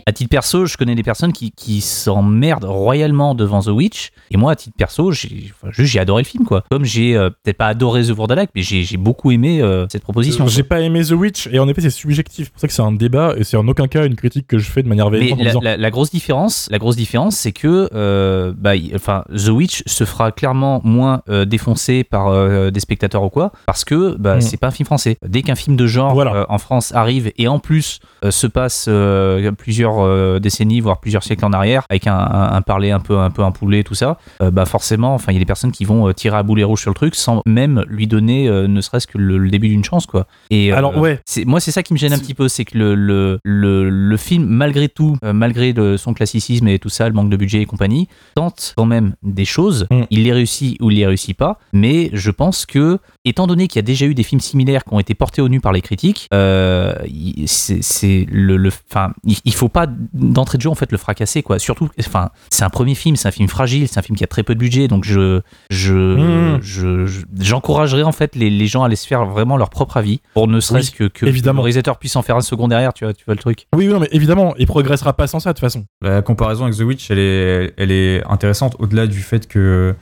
à, titre perso, je connais des personnes qui, qui s'emmerdent royalement devant The Witch. Et moi, à titre perso, j'ai enfin, j'ai adoré le film, quoi. Comme j'ai euh, peut-être pas adoré The Vourdalak, mais j'ai j'ai beaucoup aimé euh, cette proposition. J'ai quoi. pas aimé The Witch, et en effet, c'est subjectif. C'est pour ça que c'est un débat, et c'est en aucun cas une critique que je fais de manière véhémente en la, disant la- la grosse différence, la grosse différence, c'est que, euh, bah, enfin, The Witch se fera clairement moins euh, défoncer par euh, des spectateurs ou quoi, parce que bah, Mm. c'est pas un film français. Dès qu'un film de genre Voilà. euh, en France arrive et en plus euh, se passe euh, plusieurs décennies, voire plusieurs siècles en arrière, avec un, un, un parler un peu un peu un poulet, tout ça, bah forcément, enfin, il y a des personnes qui vont tirer à boulet rouge sur le truc sans même lui donner ne serait-ce que le, le début d'une chance, quoi. Et Alors, ouais. moi c'est ça qui me gêne un petit peu, c'est que le, le, le, le film malgré tout, malgré le- son classicisme et tout ça, le manque de budget et compagnie, tente quand même des choses. Mm. Il les réussit ou il les réussit pas, mais je pense que étant donné qu'il y a déjà eu des films similaires qui ont été portés au nu par les critiques, euh, il- c'est le, le, enfin, il, faut pas d'entrée de jeu en fait le fracasser quoi. Surtout, enfin, c'est un premier film, c'est un film fragile, c'est un film qui a très peu de budget, donc je, je, Mm. je- je- j'encouragerais en fait les, les gens à aller se faire vraiment leur propre avis pour ne serait-ce que, que évidemment. le réalisateur puisse en faire un second derrière, tu vois, tu vois le truc. Oui, oui, non, mais évidemment, il progressera pas sans ça, de toute façon. La comparaison avec The Witch, elle est, elle est intéressante au-delà du fait que,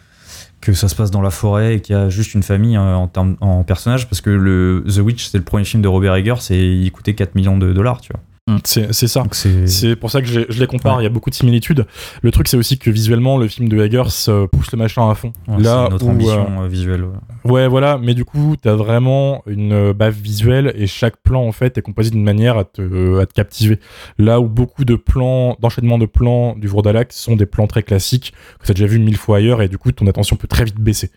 que ça se passe dans la forêt et qu'il y a juste une famille euh, en, termes, en personnage, parce que le, The Witch, c'est le premier film de Robert Eggers et il coûtait 4 millions de dollars, tu vois. C'est c'est ça. C'est. Pour ça que je, je les compare, Ouais. il y a beaucoup de similitudes. Le truc, c'est aussi que visuellement, le film de Eggers euh, pousse le machin à fond. ouais, Là notre où, ambition euh, visuelle. ouais. Ouais, voilà, mais du coup, t'as vraiment une euh, baffe visuelle et chaque plan, en fait, est composé d'une manière à te, euh, à te captiver. Là où beaucoup de plans, d'enchaînement de plans du Vourdalak sont des plans très classiques que t'as déjà vu mille fois ailleurs et du coup, ton attention peut très vite baisser.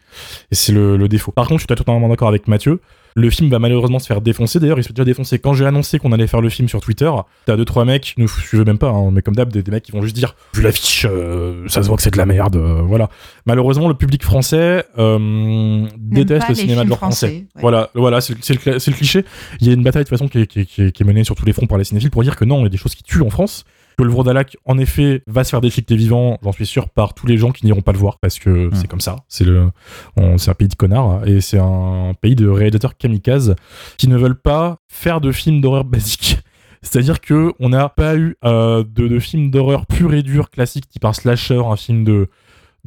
Et c'est le, le défaut. Par contre, je suis totalement d'accord avec Mathieu. Le film va malheureusement se faire défoncer. D'ailleurs, il se fait déjà défoncer. Quand j'ai annoncé qu'on allait faire le film sur Twitter, t'as deux trois mecs, nous suivez même pas, hein, mais comme d'hab, des, des mecs qui vont juste dire, vu l'affiche, euh, ça se voit que c'est de la merde. euh, voilà. Malheureusement, le public français euh, déteste le cinéma de leur français. français, ouais. Voilà, voilà, c'est le, cliché. Il y a une bataille de toute façon qui est, qui est- qui est- qui est menée sur tous les fronts par les cinéphiles pour dire que non, il y a des choses qui tuent en France. Que le Vourdalak, en effet, va se faire déchiqueter vivant, j'en suis sûr, par tous les gens qui n'iront pas le voir, parce que c'est comme ça. C'est le, on- c'est un pays de connards, et c'est un pays de réalisateurs kamikazes qui ne veulent pas faire de films d'horreur basiques. C'est-à-dire que on n'a pas eu euh, de, de films d'horreur pur et dur classique, type un slasher, un film de,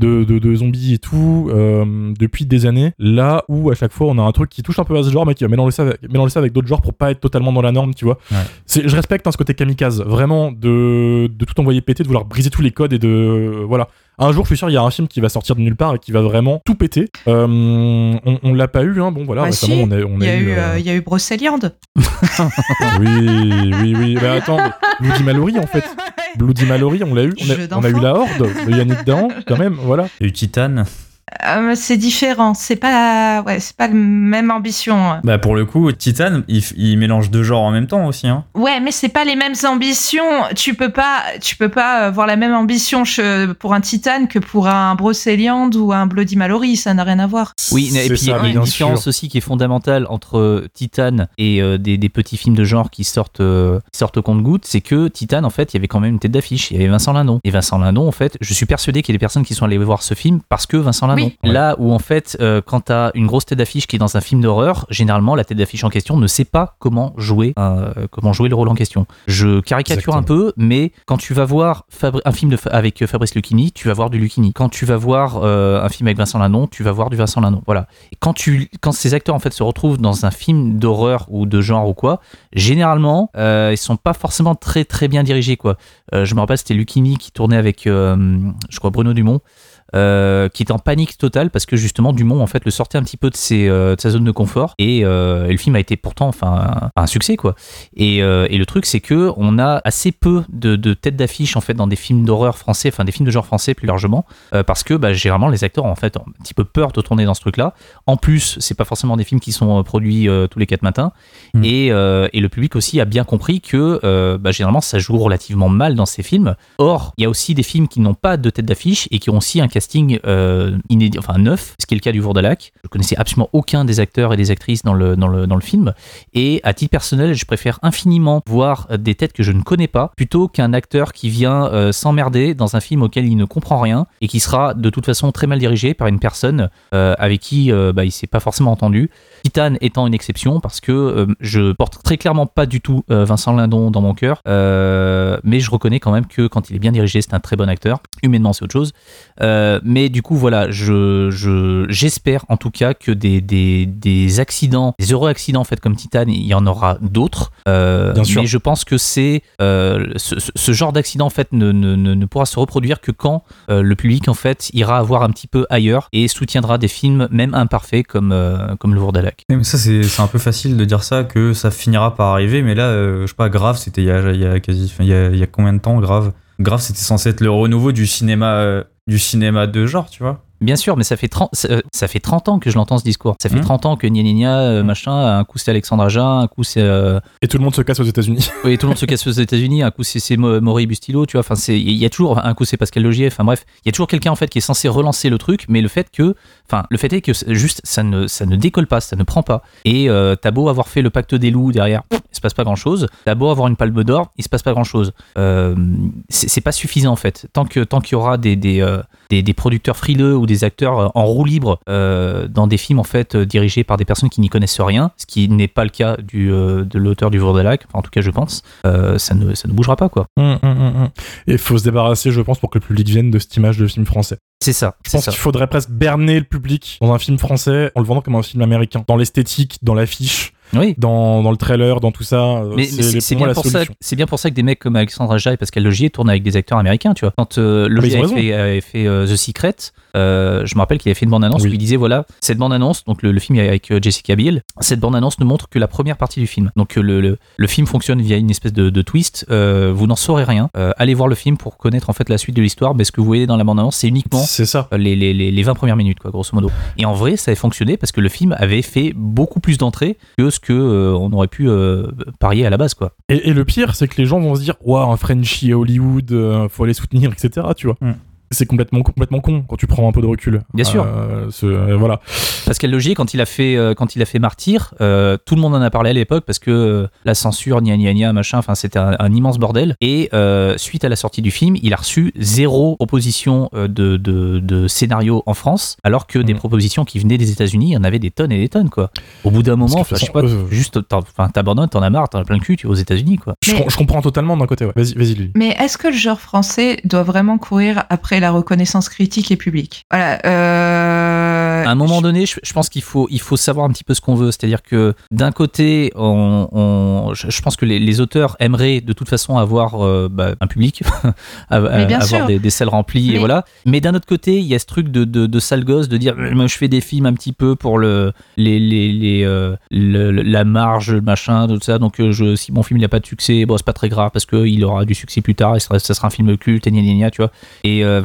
de, de, de zombies et tout, euh, depuis des années. Là où à chaque fois on a un truc qui touche un peu à ce genre, mais qui va mélanger ça avec, mélanger ça avec d'autres genres pour pas être totalement dans la norme, tu vois. Ouais. C'est, je respecte hein, ce côté kamikaze, vraiment de, de tout envoyer péter, de vouloir briser tous les codes et de voilà. Un jour, je suis sûr, il y a un film qui va sortir de nulle part et qui va vraiment tout péter. Euh, on, on l'a pas eu, hein. Bon voilà, Bah récemment si, on a, on Il y a a eu, eu. euh, il y a eu Brocéliande. Oui, oui, oui. Mais attends, mais Bloody Mallory en fait. Bloody Mallory, on l'a eu. On a, on a eu la Horde de Yannick Dahan, quand même, voilà. Il y a eu Titan. Euh, c'est différent. C'est pas, ouais, c'est pas la même ambition. Bah pour le coup, Titan, il, mélange deux genres en même temps aussi. Hein. Ouais, mais c'est pas les mêmes ambitions. Tu peux pas, tu peux pas avoir la même ambition pour un Titan que pour un Brocéliande ou un Bloody Mallory. Ça n'a rien à voir. Oui, et puis il y a une différence sûr. aussi qui est fondamentale entre euh, Titan et euh, des, des petits films de genre qui sortent, euh, qui sortent au compte-goutte, c'est que Titan, en fait, il y avait quand même une tête d'affiche. Il y avait Vincent Lindon. Et Vincent Lindon, en fait, je suis persuadé qu'il y a des personnes qui sont allées voir ce film parce que Vincent Lindon. Oui. Là où, en fait, euh, quand tu as une grosse tête d'affiche qui est dans un film d'horreur, généralement, la tête d'affiche en question ne sait pas comment jouer, euh, comment jouer le rôle en question. Je caricature un peu, mais quand tu vas voir Fabri- un film de Fa- avec Fabrice Lucchini, tu vas voir du Lucchini. Quand tu vas voir euh, un film avec Vincent Lindon, tu vas voir du Vincent Lindon. Voilà. Et quand, tu, quand ces acteurs en fait se retrouvent dans un film d'horreur ou de genre ou quoi, généralement, euh, ils sont pas forcément très très bien dirigés quoi. Euh, je me rappelle, c'était Lucchini qui tournait avec, euh, je crois, Bruno Dumont. Euh, qui était en panique totale parce que justement Dumont en fait le sortait un petit peu de, ses, euh, de sa zone de confort et, euh, et le film a été pourtant enfin un, un succès quoi. Et, et le truc c'est que on a assez peu de, de têtes d'affiche en fait dans des films d'horreur français, enfin des films de genre français plus largement, parce que bah, généralement les acteurs ont en fait un petit peu peur de tourner dans ce truc-là. En plus, c'est pas forcément des films qui sont produits tous les quatre matins, Mm. et, et le public aussi a bien compris que bah, généralement ça joue relativement mal dans ces films. Or, il y a aussi des films qui n'ont pas de tête d'affiche et qui ont aussi un casting euh, inédit, enfin neuf, ce qui est le cas du Vourdalac. Je connaissais absolument aucun des acteurs et des actrices dans le, dans le, dans le film. Et à titre personnel, je préfère infiniment voir des têtes que je ne connais pas plutôt qu'un acteur qui vient euh, s'emmerder dans un film auquel il ne comprend rien et qui sera de toute façon très mal dirigé par une personne euh, avec qui bah, il s'est pas forcément entendu. Titan étant une exception parce que je porte très clairement pas du tout Vincent Lindon dans mon cœur, mais je reconnais quand même que quand il est bien dirigé, c'est un très bon acteur. Humainement, c'est autre chose. Mais du coup, voilà, je, je- j'espère en tout cas que des, des, des accidents, des heureux accidents faits comme Titan, il y en aura d'autres. Euh, Bien sûr. Mais je pense que c'est euh, ce, genre d'accident en fait ne, ne, pourra se reproduire que quand euh, le public en fait ira voir un petit peu ailleurs et soutiendra des films même imparfaits comme euh, comme Le Vourdalac. Mais ça, c'est c'est un peu facile de dire ça, que ça finira par arriver, mais là, euh, je sais pas, Grave, c'était il y a, il y a quasi. il y a, il y a combien de temps, Grave? Grave, c'était censé être le renouveau du cinéma, euh, du cinéma de genre, tu vois. Bien sûr, mais ça fait 30, ça, euh, ça fait 30 ans que je l'entends ce discours. Ça fait Mhm. 30 ans que gna gna gna, euh, machin, un coup c'est Alexandre Aja, un coup c'est euh, Et tout le monde se casse aux États-Unis. Oui, tout le monde se casse aux États-Unis. Un coup, c'est Maury Bustillo, tu vois. Enfin, il y a toujours un coup, c'est Pascal Logier. Enfin bref, il y a toujours quelqu'un en fait qui est censé relancer le truc, mais le fait que, enfin, le fait est que juste ça ne ça ne décolle pas, ça ne prend pas. Et euh, t'as beau avoir fait le pacte des loups derrière, il se passe pas grand chose. T'as beau avoir une palme d'or, il se passe pas grand chose. Euh, c'est pas suffisant en fait. Tant que tant qu'il y aura des des, des des producteurs frileux ou des acteurs euh, en roue libre euh, dans des films en fait euh, dirigés par des personnes qui n'y connaissent rien, ce qui n'est pas le cas du euh, de l'auteur du Vourdalac. Enfin, en tout cas, je pense euh, ça, ne, ça ne bougera pas, quoi. Hum, hum, hum. Et il faut se débarrasser, je pense, pour que le public vienne de cette image de film français. C'est ça. Je pense qu'il faudrait presque berner le public dans un film français en le vendant comme un film américain. Dans l'esthétique, dans l'affiche, Oui. dans, dans le trailer, dans tout ça. euh, Mais, c'est bien, pour ça, solution. c'est bien pour ça que des mecs comme Alexandre Aja et Pascal Logier tournent avec des acteurs américains, tu vois. Quand euh, Logier Ah, ont avait fait, avait fait, euh, The Secret, euh, je me rappelle qu'il avait fait une bande-annonce Oui. où il disait voilà, cette bande-annonce, donc le, le film avec Jessica Biel, cette bande-annonce ne montre que la première partie du film. Donc le, le, le film fonctionne via une espèce de, de twist, vous n'en saurez rien. Allez voir le film pour connaître en fait la suite de l'histoire, mais ce que vous voyez dans la bande-annonce, c'est uniquement ça. les, les, les, les 20 premières minutes, quoi, grosso modo. Et en vrai, ça avait fonctionné parce que le film avait fait beaucoup plus d'entrées que ce que euh, on aurait pu euh, parier à la base, quoi. Et, et le pire, c'est que les gens vont se dire Waouh, un Frenchie à Hollywood, euh, faut aller soutenir, etc. Tu vois. Mm. C'est complètement, complètement con quand tu prends un peu de recul. Bien sûr. Euh, ce- euh, voilà. Pascal Logier, quand il a fait, euh, quand il a fait Martyr, euh, tout le monde en a parlé à l'époque parce que euh, la censure, gna gna gna, machin, enfin c'était un, un immense bordel. Et euh, suite à la sortie du film, il a reçu zéro proposition euh, de, de, de scénario en France, alors que des Mhm. propositions qui venaient des États-Unis, il y en avait des tonnes et des tonnes, quoi. Au bout d'un moment, Parce je sais pas, eux- juste, t'abandonnes, t'en as marre, t'en as plein le cul, tu vas aux États-Unis, quoi. Je, Mais- com- je comprends totalement d'un côté. Ouais. Vas-y, vas-y, Lily. Mais est-ce que le genre français doit vraiment courir après la reconnaissance critique et publique. Euh... À un moment donné, je, je pense qu'il faut, il faut savoir un petit peu ce qu'on veut. C'est-à-dire que d'un côté, on, on- je, pense que les, les auteurs aimeraient de toute façon avoir euh, bah, un public, avoir sûr. des, des salles remplies, et Mais- voilà. Mais d'un autre côté, il y a ce truc de, de, de sale gosse de dire, moi je fais des films un petit peu pour le, les, les, les, euh, le- la marge, machin, tout ça. Donc euh, je, si mon film il a pas de succès, bon c'est pas très grave parce qu'il aura du succès plus tard et ça, sera- ça sera un film culte, et gna gna gna, tu vois. Et euh,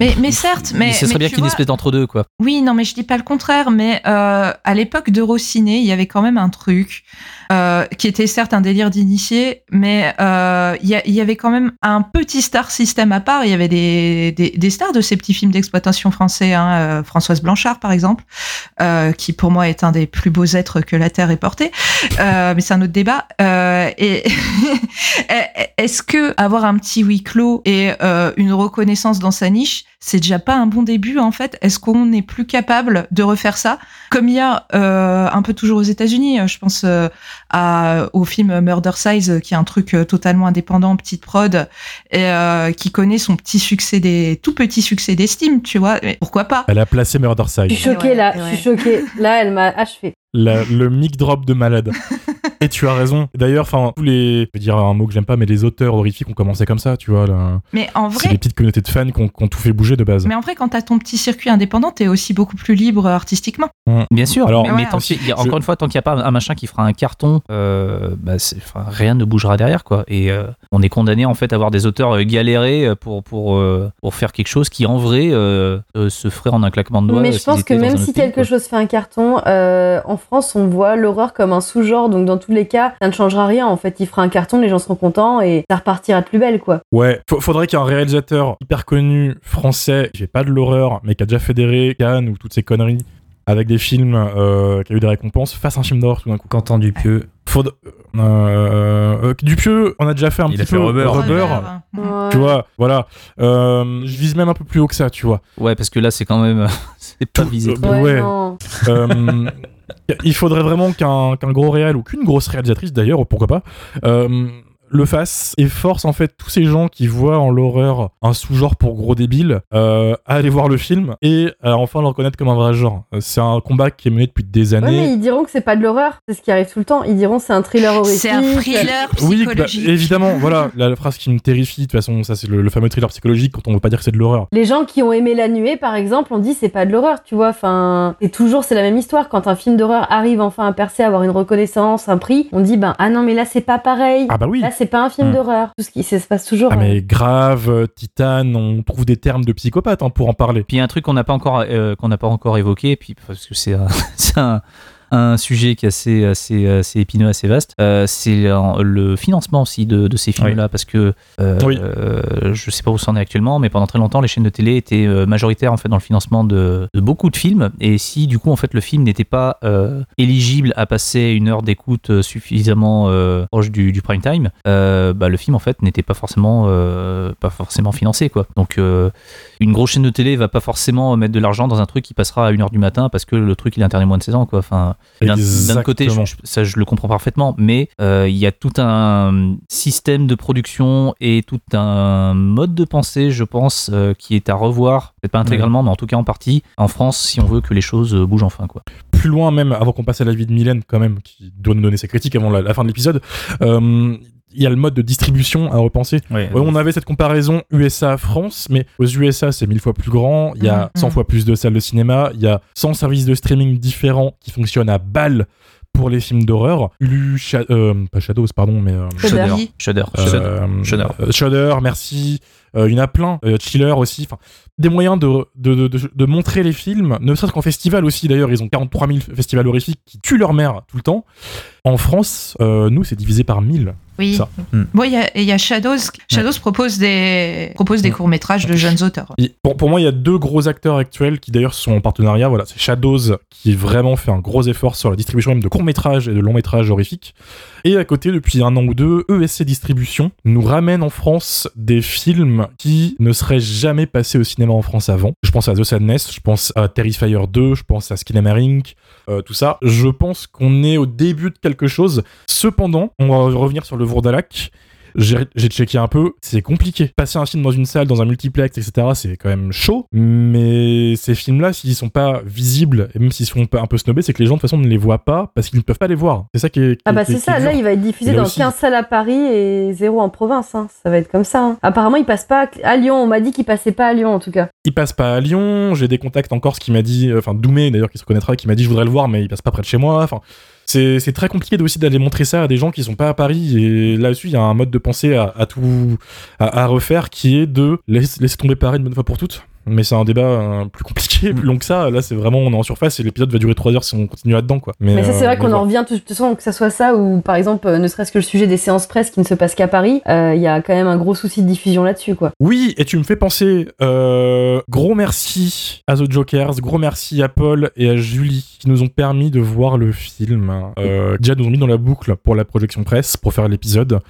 Mais, mais certes, mais. ce serait bien qu'il y ait une espèce d'entre-deux, quoi. Oui, non, mais je dis pas le contraire, mais euh, à l'époque d'Eurociné, il y avait quand même un truc euh, qui était certes un délire d'initié, mais euh, il y, a- il y avait quand même un petit star système à part. Il y avait des, des, des stars de ces petits films d'exploitation français, hein, euh, Françoise Blanchard par exemple, euh, qui pour moi est un des plus beaux êtres que la Terre ait porté, euh, mais c'est un autre débat. Euh, et est-ce que avoir un petit huis clos et euh, une reconnaissance dans sa niche, c'est déjà pas un bon début en fait Est-ce qu'on n'est plus capable de refaire ça? Comme il y a euh, un peu toujours aux États-Unis Je pense euh, à, au film Murder Size, qui est un truc euh, totalement indépendant, petite prod, et euh, qui connaît son petit succès des tout petit succès d'estime, tu vois. Mais pourquoi pas? Elle a placé Murder Side. Je suis choquée Ouais, là, ouais. je suis choquée. Là, elle m'a achevé. La- le mic drop de malade. Et tu as raison. D'ailleurs, enfin, tous les, je vais dire un mot que j'aime pas, mais les auteurs horrifiques ont commencé comme ça, tu vois. Là. Mais en C'est vrai, les petites communautés de fans qui ont, qui ont tout fait bouger de base. mais en vrai, quand t'as ton petit circuit indépendant, t'es aussi beaucoup plus libre artistiquement. Bien sûr, Alors- mais, Mais mais ouais, tant qu'il y a- je- encore une fois, tant qu'il n'y a pas un machin qui fera un carton, euh, bah, c'est- enfin, rien ne bougera derrière. quoi. Et euh, on est condamné en fait à avoir des auteurs euh, galérer pour, pour, euh, pour faire quelque chose qui en vrai euh, euh, se ferait en un claquement de doigts. Mais euh, je pense que même si quelque chose fait un carton, euh, en France, on voit l'horreur comme un sous-genre. Donc, dans tous les cas, ça ne changera rien. En fait, il fera un carton, les gens seront contents et ça repartira de plus belle, quoi. Ouais, Fa- faudrait qu'un réalisateur hyper connu français, qui fait pas de l'horreur, mais qui a déjà fédéré Cannes ou toutes ces conneries avec des films euh, qui a eu des récompenses, fasse un film d'horreur tout d'un coup. Quentin Dupieux. Faud- euh, euh, Dupieux, on a déjà fait un Il petit a fait peu Rubber. Rubber. Ouais. tu vois, voilà. Euh, je vise même un peu plus haut que ça, tu vois. Ouais, parce que là, c'est quand même. c'est pas visé. euh, Ouais, ouais. Il faudrait vraiment qu'un gros réal ou qu'une grosse réalisatrice d'ailleurs, pourquoi pas, euh, le fasse et force en fait tous ces gens qui voient en l'horreur un sous-genre pour gros débiles euh, à aller voir le film et à enfin le reconnaître comme un vrai genre. Euh, C'est un combat qui est mené depuis des Ouais, mais années. ils diront que c'est pas de l'horreur. C'est ce qui arrive tout le temps. Ils diront c'est un thriller horrifique. C'est un thriller Oui, bah, psychologique. évidemment, voilà, la, la phrase qui me terrifie, de toute façon, ça c'est le, le fameux thriller psychologique quand on veut pas dire que c'est de l'horreur. Les gens qui ont aimé La Nuée, par exemple, ont dit c'est pas de l'horreur, tu vois. Enfin, et toujours c'est la même histoire. Quand un film d'horreur arrive enfin à percer, à avoir une reconnaissance, un prix, on dit ben ah non mais là c'est pas pareil. Ah bah oui Là c'est pas un film Hmm. d'horreur. Tout ce qui se passe toujours. Ah mais grave, euh, Titane, on trouve des termes de psychopathe hein, pour en parler. Puis il y a un truc qu'on n'a pas encore euh, qu'on n'a pas encore évoqué, puis parce que c'est un, un, sujet qui est assez assez assez épineux, assez vaste. euh, c'est le, financement aussi de, de ces films-là, parce que euh, Oui. euh, je sais pas où c'en est actuellement, mais pendant très longtemps, les chaînes de télé étaient majoritaires en fait dans le financement de, de beaucoup de films. Et si du coup en fait le film n'était pas éligible à passer une heure d'écoute suffisamment proche du, du prime time, bah, le film en fait n'était pas forcément pas forcément financé quoi. Donc une grosse chaîne de télé va pas forcément mettre de l'argent dans un truc qui passera à 1h du matin parce que le truc il est interdit moins de 16 ans quoi. Enfin, d'un côté, je- Exactement. je- ça je le comprends parfaitement, mais euh, il y a tout un système de production et tout un mode de pensée, je pense, euh, qui est à revoir, peut-être pas intégralement, mais en tout cas en partie, en France, si on veut que les choses euh, bougent enfin quoi. plus loin même, avant qu'on passe à la vie de Mylène quand même, qui doit nous donner ses critiques avant la, la fin de l'épisode, il y a le mode de distribution à repenser. Ouais, Ouais, on avait cette comparaison USA-France, mais aux USA c'est mille fois plus grand, il y a Mhm, 100 mhm. fois plus de salles de cinéma, il y a 100 services de streaming différents qui fonctionnent à balle pour les films d'horreur. Sha- euh, pas Shadows, pardon, mais... euh, Shudder. Shudder. Shudder. euh, Shudder. Shudder. euh, Shudder, merci. Euh, il y en a plein. Euh, Chiller aussi. Enfin, des moyens de, de, de, de- de montrer les films, ne serait-ce qu'en festival aussi. D'ailleurs, ils ont 43 000 festivals horrifiques qui tuent leur mère tout le temps. En France, euh, nous, c'est divisé par 1000. Oui. Ça. Hmm. Bon, il y a, il y a Shadows. Shadows propose des, propose des Hmm. courts-métrages de jeunes auteurs. Et Pour, pour moi, il y a deux gros acteurs actuels qui d'ailleurs sont en partenariat. Voilà, c'est Shadows qui vraiment fait un gros effort sur la distribution même de courts métrages et de longs métrages horrifiques. Et à côté, depuis un an ou deux, ESC Distribution nous ramène en France des films qui ne seraient jamais passés au cinéma en France avant. Je pense à The Sadness, je pense à Terrifier 2, je pense à Skinamarink, euh, tout ça. Je pense qu'on est au début de quelque chose. Cependant, on va revenir sur le Vourdalac. J'ai checké un peu, c'est compliqué. Passer un film dans une salle, dans un multiplex, etc., c'est quand même chaud. Mais ces films-là, s'ils sont pas visibles, et même s'ils sont un peu snobés, c'est que les gens de toute façon ne les voient pas parce qu'ils ne peuvent pas les voir. C'est ça qui est. qui Ah bah c'est ça, là il va être diffusé dans aussi- 15 salles à Paris et zéro en province, hein. ça va être comme ça. hein. Apparemment il passe pas à Lyon, on m'a dit qu'il passait pas à Lyon en tout cas. Il passe pas à Lyon. J'ai des contacts en Corse qui m'a dit, enfin Doumé d'ailleurs qui se connaîtra, qui m'a dit je voudrais le voir, mais il passe pas près de chez moi. Enfin, c'est très compliqué aussi d'aller montrer ça à des gens qui sont pas à Paris. Et là-dessus, il y a un mode de pensée à, tout à, refaire qui est de laisser, laisser tomber Paris une bonne fois pour toutes. Mais c'est un débat euh, plus compliqué, plus long que ça. Là, c'est vraiment on est en surface et l'épisode va durer 3 heures si on continue là-dedans, quoi. Mais ça c'est euh, vrai qu'on mais en revient de toute façon que ça soit ça ou par exemple euh, ne serait-ce que le sujet des séances presse qui ne se passe qu'à Paris, euh, il y a quand même un gros souci de diffusion là-dessus quoi. Oui, et tu me fais penser, euh, gros merci à The Jokers, gros merci à Paul et à Julie qui nous ont permis de voir le film. Euh, déjà nous ont mis dans la boucle pour la projection presse, pour faire l'épisode,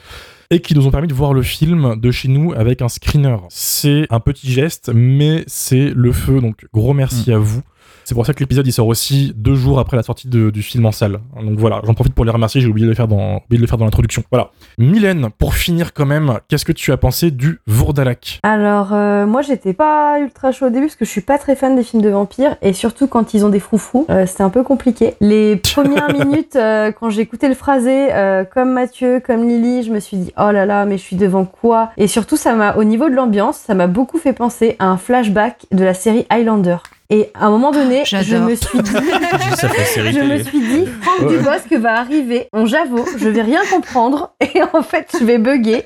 et qui nous ont permis de voir le film de chez nous avec un screener. C'est un petit geste, mais c'est le feu, donc gros merci à vous. C'est pour ça que l'épisode il sort aussi deux jours après la sortie de- du film en salle. Donc voilà, j'en profite pour les remercier, j'ai oublié de le faire dans, oublié de le faire dans l'introduction. Voilà. Mylène, pour finir quand même, qu'est-ce que tu as pensé du Vourdalak? Alors, euh, moi, j'étais pas ultra chaud au début parce que je suis pas très fan des films de vampires et surtout quand ils ont des froufrous, euh, c'était un peu compliqué. Les premières minutes, euh, quand j'ai écouté le phrasé, euh, comme Mathieu, comme Lily, je me suis dit oh là là, mais je suis devant quoi? Et surtout, ça m'a, au niveau de l'ambiance, ça m'a beaucoup fait penser à un flashback de la série Highlander. Et à un moment donné, je J'adore. me suis dit, je me suis dit, Franck Ouais. Dubosc va arriver, on j'avoue, je vais rien comprendre et en fait je vais bugger.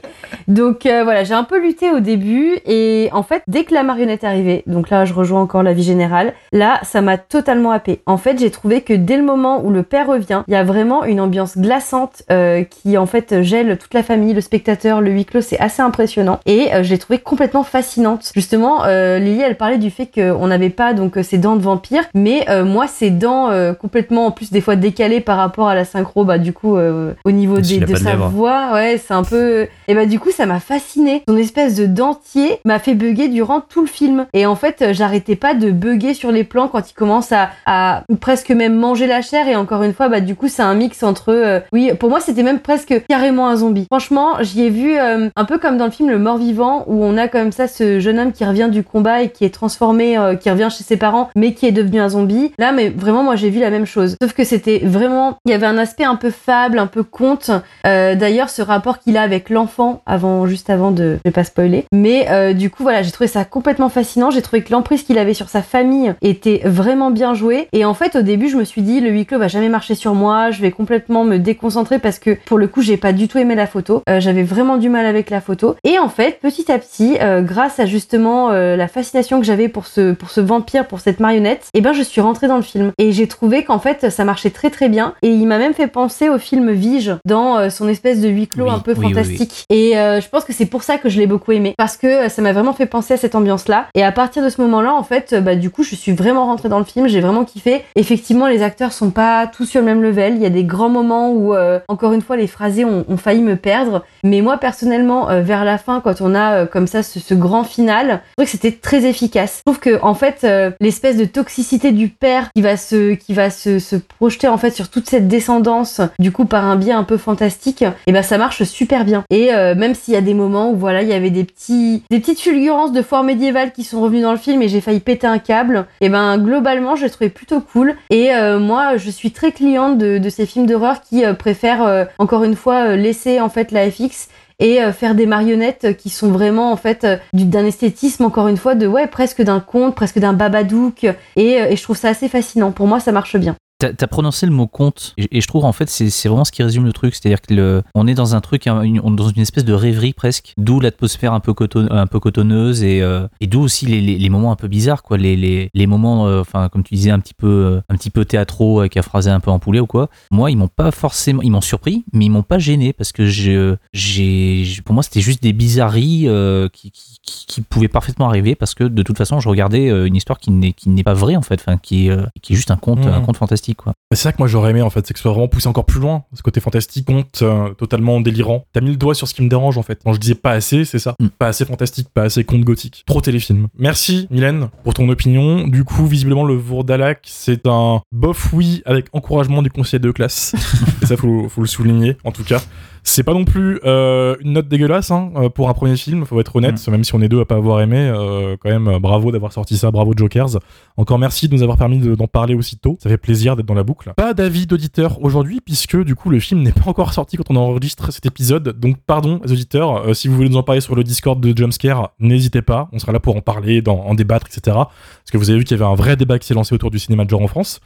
Donc euh, voilà, j'ai un peu lutté au début et en fait dès que la marionnette est arrivée, donc là je rejoins encore la vie générale, là ça m'a totalement happé. En fait j'ai trouvé que dès le moment où le père revient, il y a vraiment une ambiance glaçante euh, qui en fait gèle toute la famille, le spectateur, le huis clos, c'est assez impressionnant et euh, je l'ai trouvé complètement fascinante. Justement, euh, Lily elle parlait du fait qu'on n'avait pas donc euh, ces dents de vampire, mais euh, moi ces dents euh, complètement en plus des fois décalées par rapport à la synchro, bah du coup au niveau des, de sa lèvres. voix, ouais c'est un peu et bah du coup ça m'a fasciné. Son espèce de dentier m'a fait bugger durant tout le film et en fait j'arrêtais pas de bugger sur les plans quand il commence à, à presque même manger la chair et encore une fois bah du coup c'est un mix entre euh, oui pour moi c'était même presque carrément un zombie. Franchement j'y ai vu euh, un peu comme dans le film Le Mort Vivant où on a comme ça ce jeune homme qui revient du combat et qui est transformé, euh, qui revient chez ses parents mais qui est devenu un zombie. Là mais vraiment moi j'ai vu la même chose. Sauf que c'était vraiment il y avait un aspect un peu fable, un peu conte. Euh, D'ailleurs ce rapport qu'il a avec l'enfant avant juste avant de je vais pas spoiler. Mais euh, du coup voilà j'ai trouvé ça complètement fascinant. J'ai trouvé que l'emprise qu'il avait sur sa famille était vraiment bien jouée. Et en fait au début je me suis dit le huis clos va jamais marcher sur moi. Je vais complètement me déconcentrer parce que pour le coup j'ai pas du tout aimé la photo. Euh, J'avais vraiment du mal avec la photo. Et en fait petit à petit grâce à justement la fascination que j'avais pour ce pour ce vampire pour cette marionnette, et ben je suis rentrée dans le film et j'ai trouvé qu'en fait ça marchait très très bien et il m'a même fait penser au film Vige dans euh, son espèce de huis clos Oui, un peu oui, oui, oui. fantastique. Et euh, je pense que c'est pour ça que je l'ai beaucoup aimé parce que euh, ça m'a vraiment fait penser à cette ambiance là. Et à partir de ce moment-là, en fait, bah du coup, je suis vraiment rentrée dans le film, j'ai vraiment kiffé. Effectivement, les acteurs sont pas tous sur le même level. Il y a des grands moments où, euh, encore une fois, les phrasés ont, ont failli me perdre. Mais moi, personnellement, euh, vers la fin, quand on a comme ça ce, ce grand final, je trouve que c'était très efficace. Je trouve que en fait, l'espèce de toxicité du père qui va se projeter en fait sur toute cette descendance, du coup par un biais un peu fantastique, et ben ça marche super bien. Et euh, même s'il y a des moments où voilà, il y avait des petits des petites fulgurances de forts médiévales qui sont revenues dans le film et j'ai failli péter un câble, et ben globalement, je l'ai trouvé plutôt cool. Et euh, moi, je suis très cliente de, ces films d'horreur qui euh, préfèrent encore une fois laisser en fait la FX et euh, faire des marionnettes qui sont vraiment en fait euh, du- d'un esthétisme encore une fois de ouais presque d'un conte presque d'un babadook. Et, euh, et je trouve ça assez fascinant. Pour moi ça marche bien T'as t'as prononcé le mot conte et, et je trouve en fait c'est vraiment ce qui résume le truc, c'est-à-dire que le, on est dans un truc, une- dans une espèce de rêverie presque, d'où l'atmosphère un peu coton, un peu cotonneuse et, euh, et d'où aussi les, les, les moments un peu bizarres quoi, les, les, les moments, euh, enfin comme tu disais un petit peu euh, un petit peu théâtraux avec un phrasé un peu en poulet ou quoi. Moi ils m'ont pas forcément, ils m'ont surpris, mais ils m'ont pas gêné parce que j'ai, pour moi c'était juste des bizarreries euh, qui, qui, qui, qui pouvaient parfaitement arriver parce que de toute façon je regardais une histoire qui n'est pas vraie en fait, enfin qui est qui est juste un conte, un conte fantastique quoi. C'est ça que moi j'aurais aimé en fait, c'est que ce soit vraiment poussé encore plus loin. Ce côté fantastique, conte, euh, totalement délirant. T'as mis le doigt sur ce qui me dérange en fait. Quand je disais pas assez, c'est ça. Mm. Pas assez fantastique, pas assez conte gothique. Trop téléfilm. Merci Mylène pour ton opinion. Du coup, visiblement, le Vourdalak, c'est un bof oui avec encouragement du conseil de classe. Et ça, faut, faut le souligner en tout cas. C'est pas non plus euh, une note dégueulasse hein, euh, pour un premier film, faut être honnête, même si on est deux à pas avoir aimé, euh, quand même bravo d'avoir sorti ça, bravo Jokers. Encore merci de nous avoir permis de- d'en parler aussitôt, ça fait plaisir d'être dans la boucle. Pas d'avis d'auditeur aujourd'hui, puisque du coup le film n'est pas encore sorti quand on enregistre cet épisode, donc pardon les auditeurs, euh, si vous voulez nous en parler sur le Discord de Jumpscare, n'hésitez pas, on sera là pour en parler, dans- en débattre, etc. Parce que vous avez vu qu'il y avait un vrai débat qui s'est lancé autour du cinéma de genre en France.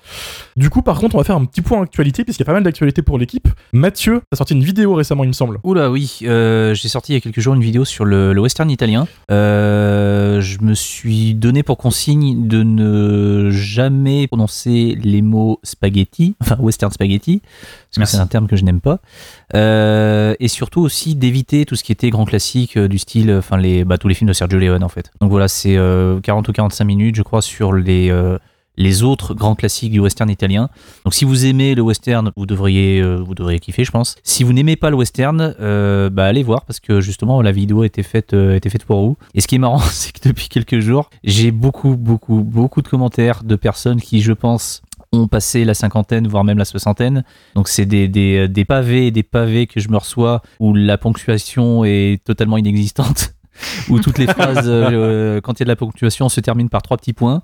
Du coup par contre on va faire un petit point actualité, puisqu'il y a pas mal d'actualités pour l'équipe. Mathieu a sorti une vidéo récemment il me semble. Oula oui, euh, j'ai sorti il y a quelques jours une vidéo sur le, le western italien. Euh, je me suis donné pour consigne de ne jamais prononcer les mots spaghetti, enfin western spaghetti, parce que c'est un terme que je n'aime pas. Euh, et surtout aussi d'éviter tout ce qui était grand classique euh, du style, enfin les, bah, tous les films de Sergio Leone en fait. Donc voilà, c'est euh, 40 ou 45 minutes je crois sur les... les autres grands classiques du western italien. Donc si vous aimez le western, vous devriez, euh, vous devriez kiffer, je pense. Si vous n'aimez pas le western, euh, bah allez voir parce que justement la vidéo a été faite, euh, a été faite pour vous. Et ce qui est marrant, c'est que depuis quelques jours, j'ai beaucoup, beaucoup, beaucoup de commentaires de personnes qui, je pense, ont passé la cinquantaine, voire même la soixantaine. Donc c'est des, des, des pavés des pavés que je me reçois où la ponctuation est totalement inexistante. où toutes les phrases, euh, quand il y a de la ponctuation, se terminent par trois petits points.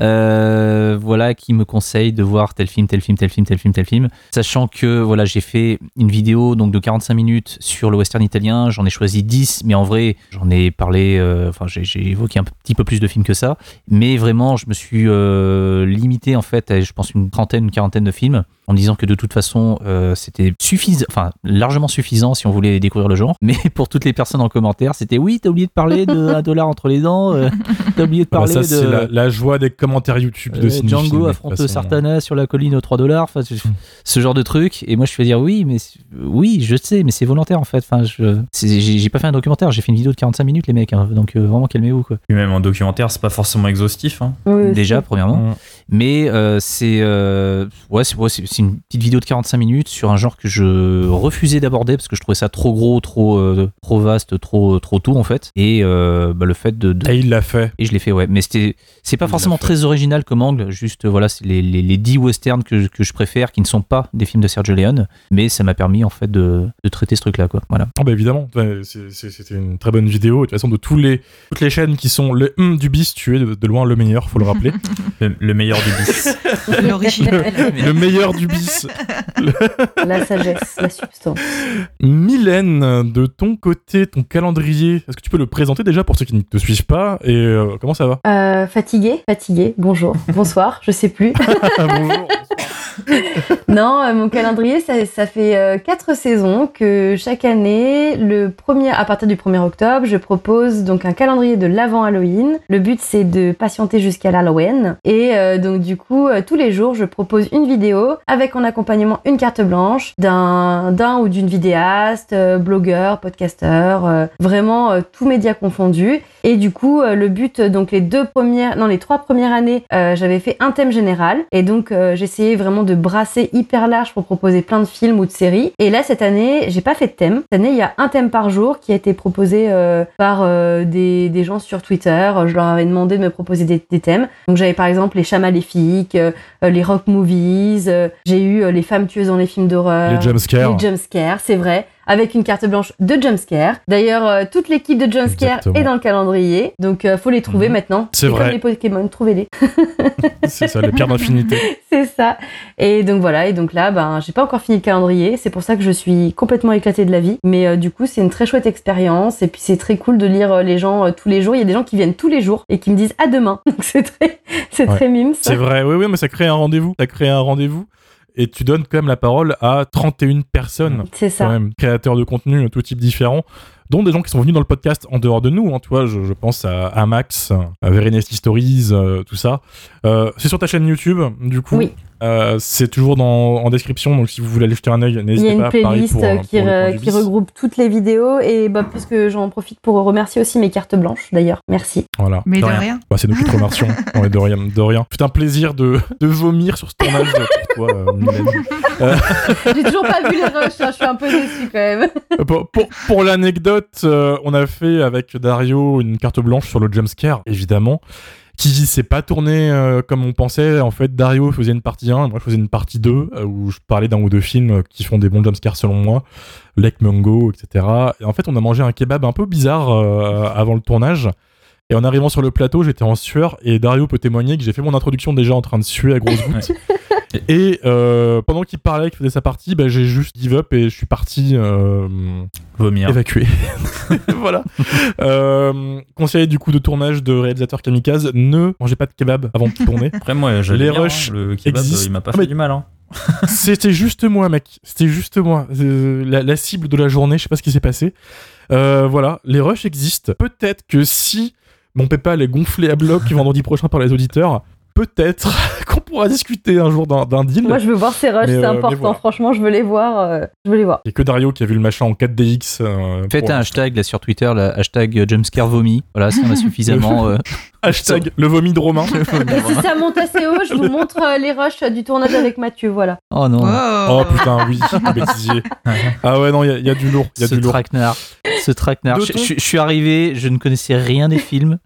Euh, voilà, qui me conseille de voir tel film, tel film, tel film, tel film, tel film. Sachant que voilà, j'ai fait une vidéo donc de 45 minutes sur le western italien. J'en ai choisi 10, mais en vrai, j'en ai parlé. euh, j'ai- évoqué un petit peu plus de films que ça. Mais vraiment, je me suis euh, limité en fait, à, je pense une trentaine, une quarantaine de films, en disant que de toute façon, euh, c'était suffisant, enfin largement suffisant si on voulait découvrir le genre. Mais pour toutes les personnes en commentaire, c'était oui, t'as oublié de parler de un dollar entre les dents, euh, t'as oublié de Bah, parler ça, de c'est la, la joie des commentaires YouTube de euh, Django affronte. Sartana sur la colline aux 3 dollars, enfin, ce- genre de truc. Et moi, je fais dire oui, mais oui, je sais, mais c'est volontaire en fait. Enfin, j'ai pas fait un documentaire, j'ai fait une vidéo de 45 minutes, les mecs. hein. donc euh, vraiment, calmez-vous quoi. Même en documentaire, c'est pas forcément exhaustif. Hein. Oui, Déjà, premièrement. Mais euh, c'est euh, ouais, c'est ouais, c'est- c'est une petite vidéo de 45 minutes sur un genre que je refusais d'aborder parce que je trouvais ça trop gros, trop euh, trop vaste, trop trop tout en fait. Et euh, bah, le fait de, de- Et il l'a fait. et je l'ai fait ouais, mais c'était c'est pas Il forcément très original comme angle, juste voilà, c'est les, les, les 10 westerns que, je- que je préfère qui ne sont pas des films de Sergio Leone, mais ça m'a permis en fait de, de traiter ce truc là quoi. Voilà. Ah bah évidemment, Ouais, c'était une très bonne vidéo. De toute façon, de tous les, toutes les chaînes qui sont le hum du bis, tu es de, de loin le meilleur, faut le rappeler. Le, le meilleur du bis. L'original. le meilleur du bis. La sagesse, la substance. Mylène, de ton côté, ton calendrier, est-ce que tu peux le présenter déjà pour ceux qui ne te suivent pas Et euh, comment ça va? Euh, fatigué, fatigué. Bonjour, bonsoir, je sais plus. Bonjour. Non, euh, mon calendrier, ça, ça fait euh, quatre saisons que chaque année, le premier, à partir du 1er octobre, je propose donc un calendrier de l'avant Halloween. Le but, c'est de patienter jusqu'à l'Halloween. Et euh, donc, du coup, tous les jours, je propose une vidéo avec en accompagnement une carte blanche d'un d'un ou d'une vidéaste, blogueur, podcasteur, vraiment tous médias confondus. Et du coup, le but, donc les deux premières, non, les trois premières années, j'avais fait un thème général. Et donc, j'essayais vraiment brasser hyper large pour proposer plein de films ou de séries. Et là, cette année, j'ai pas fait de thème. Cette année, il y a un thème par jour qui a été proposé euh, par euh, des, des gens sur Twitter. Je leur avais demandé de me proposer des, des thèmes. Donc, j'avais par exemple les chats maléfiques, euh, euh, les rock movies. j'ai eu les femmes tueuses dans les films d'horreur. Les jumpscares. Les jumpscares, c'est vrai. Avec une carte blanche de jumpscare. D'ailleurs, euh, toute l'équipe de jumpscare est dans le calendrier. Donc, euh, faut les trouver Mhm. maintenant. C'est vrai. comme les Pokémon, trouvez-les. C'est ça, les pierres d'infinité. c'est ça. Et donc voilà. Et donc là, ben, j'ai pas encore fini le calendrier. C'est pour ça que je suis complètement éclatée de la vie. Mais euh, du coup, c'est une très chouette expérience. Et puis, c'est très cool de lire euh, les gens tous les jours. Il y a des gens qui viennent tous les jours et qui me disent à demain. Donc, c'est très, c'est Ouais. très mime. C'est vrai, oui, oui, mais ça crée un rendez-vous. Ça crée un rendez-vous. Et tu donnes quand même la parole à 31 personnes. C'est quand ça. même, créateurs de contenu, tout type différents, dont des gens qui sont venus dans le podcast en dehors de nous. Hein, tu vois, je, je pense à, à Max, à Verenesti Stories, euh, tout ça. Euh, c'est sur ta chaîne YouTube, du coup? Oui. Euh, c'est toujours dans, en description, donc si vous voulez aller jeter un œil, Il y n'hésitez a une pas. playlist pour, euh, pour qui, re- regroupe toutes les vidéos et bah, puisque j'en profite pour remercier aussi mes cartes blanches d'ailleurs. Merci. Voilà. Mais De de rien. rien. Bah, c'est nous qui te remercions. Ouais, de rien. De rien. C'est un plaisir de, de vomir sur ce tournage pour toi, euh. J'ai toujours pas vu les rushs, hein, je suis un peu déçue quand même. Pour, pour, pour l'anecdote, euh, on a fait avec Dario une carte blanche sur le jumpscare, évidemment, qui s'est pas tourné euh, comme on pensait. En fait, Dario faisait une partie 1 et moi je faisais une partie 2 euh, où je parlais d'un ou deux films euh, qui font des bons jumpscares selon moi, Lake Mungo, etc. Et en fait, on a mangé un kebab un peu bizarre avant le tournage. Et en arrivant sur le plateau, j'étais en sueur et Dario peut témoigner que j'ai fait mon introduction déjà en train de suer à grosses gouttes. Et euh, pendant qu'il parlait, qu'il faisait sa partie, bah, j'ai juste give up et je suis parti euh, Vomir. évacué. voilà. Euh, conseil du coup de tournage de réalisateur kamikaze, ne mangez pas de kebab avant de tourner. Après, moi, Les hein, rushs le kebab, existent. il m'a pas Ah, fait mais- du mal. Hein. C'était juste moi, mec. C'était juste moi. Euh, la, la cible de la journée, je sais pas ce qui s'est passé. Euh, voilà, les rushs existent. Peut-être que si mon PayPal est gonflé à bloc vendredi prochain par les auditeurs, peut-être qu'on pourra discuter un jour d'un d'un deal. Moi, je veux voir ces rushs, Mais, c'est euh, important. voilà. Franchement, je veux les voir. euh, je veux les voir. Il y a que Dario qui a vu le machin en 4DX. euh, Faites pour- un hashtag là sur Twitter, le hashtag jumpscare vomi. Voilà, ça en a suffisamment. euh, Hashtag le vomi de Romain. Et si ça monte assez haut, je vous montre euh, les rushs du tournage avec Mathieu. Voilà. Oh non. Oh putain, oui, bêtisier. Ah ouais, non, il y a- il y, a du lourd. Il y a ce du lourd. traquenard. Ce traquenard. Je, Doton je- je suis arrivé, je ne connaissais rien des films.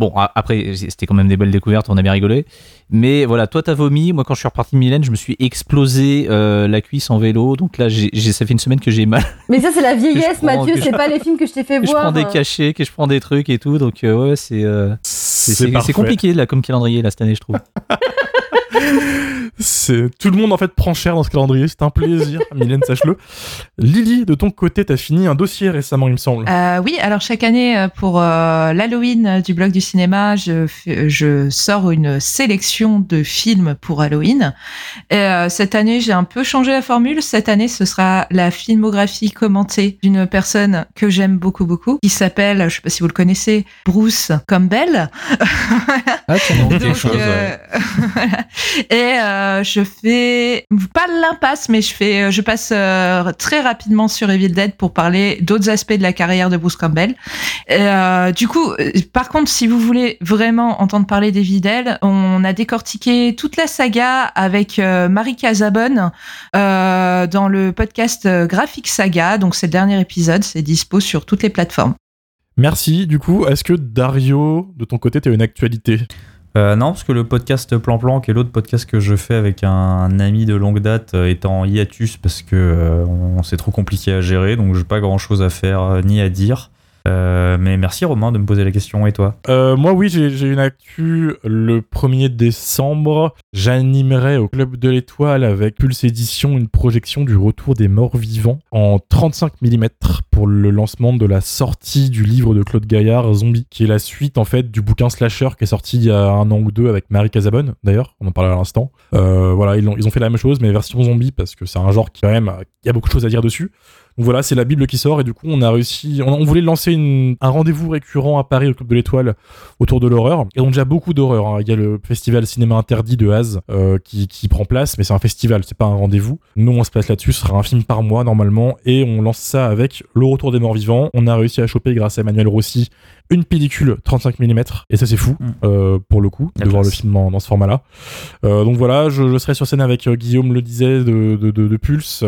Bon, après, c'était quand même des belles découvertes, on a bien rigolé. Mais voilà, toi, t'as vomi. Moi, quand je suis reparti de Mylène, je me suis explosé euh, la cuisse en vélo. Donc là, ça fait une semaine que j'ai mal. Mais ça, c'est la vieillesse, prends- Mathieu. C'est pas les films que je t'ai fait Que je voir. prends des euh. cachets, que je prends des trucs et tout. Donc euh, ouais, c'est, euh, c'est compliqué là, comme calendrier là, cette année, je trouve. C'est tout le monde en fait prend cher dans ce calendrier. C'est un plaisir, Mylène, sache-le. Lily, de ton côté, t'as fini un dossier récemment, il me semble. Euh, oui, alors chaque année euh, pour euh, l'Halloween euh, du blog du cinéma, je, je sors une sélection de films pour Halloween. Et, euh, cette année, j'ai un peu changé la formule. Cette année, ce sera la filmographie commentée d'une personne que j'aime beaucoup beaucoup, qui s'appelle, je sais pas si vous le connaissez, Bruce Campbell. Ah, tiens, non. quelque Donc, chose, euh, voilà. Et euh, je fais pas l'impasse, mais je fais, je passe euh, très rapidement sur Evil Dead pour parler d'autres aspects de la carrière de Bruce Campbell. Euh, du coup, euh, par contre, si vous voulez vraiment entendre parler d'Evil Dead, on a décortiqué toute la saga avec euh, Marie Casabonne euh, dans le podcast euh, Graphic Saga. Donc c'est le dernier épisode, c'est dispo sur toutes les plateformes. Merci. Du coup, est-ce que Dario, de ton côté, t'as une actualité? Euh, non, parce que le podcast Plan Plan, qui est l'autre podcast que je fais avec un, ami de longue date, euh, est en hiatus parce que euh, c'est trop compliqué à gérer, donc j'ai pas grand chose à faire euh, ni à dire. Euh, mais merci Romain de me poser la question, et toi Euh, moi, oui, j'ai une actu. Le 1er décembre, j'animerai au Club de l'Étoile avec Pulse Édition une projection du retour des morts vivants en 35 mm pour le lancement de la sortie du livre de Claude Gaillard, Zombie, qui est la suite en fait du bouquin Slasher qui est sorti il y a un an ou deux avec Marie Casabonne, d'ailleurs, on en parlait à l'instant. Euh, voilà, ils ont, ils ont fait la même chose, mais version zombie parce que c'est un genre qui quand même, il y a beaucoup de choses à dire dessus. Donc voilà, c'est la Bible qui sort et du coup on a réussi, on, on voulait lancer une- un rendez-vous récurrent à Paris au Club de l'Étoile autour de l'horreur. Et on a déjà beaucoup d'horreur. hein. Il y a le festival cinéma interdit de Haz euh, qui, qui prend place, mais c'est un festival, c'est pas un rendez-vous. Nous on se place là-dessus, ce sera un film par mois normalement et on lance ça avec le retour des morts vivants. On a réussi à choper grâce à Emmanuel Rossi une pellicule 35 mm et ça c'est fou Mm. euh, pour le coup La de voir le film dans, dans ce format-là. Euh, donc voilà, je, je serai sur scène avec Guillaume le disait de, de, de- de Pulse.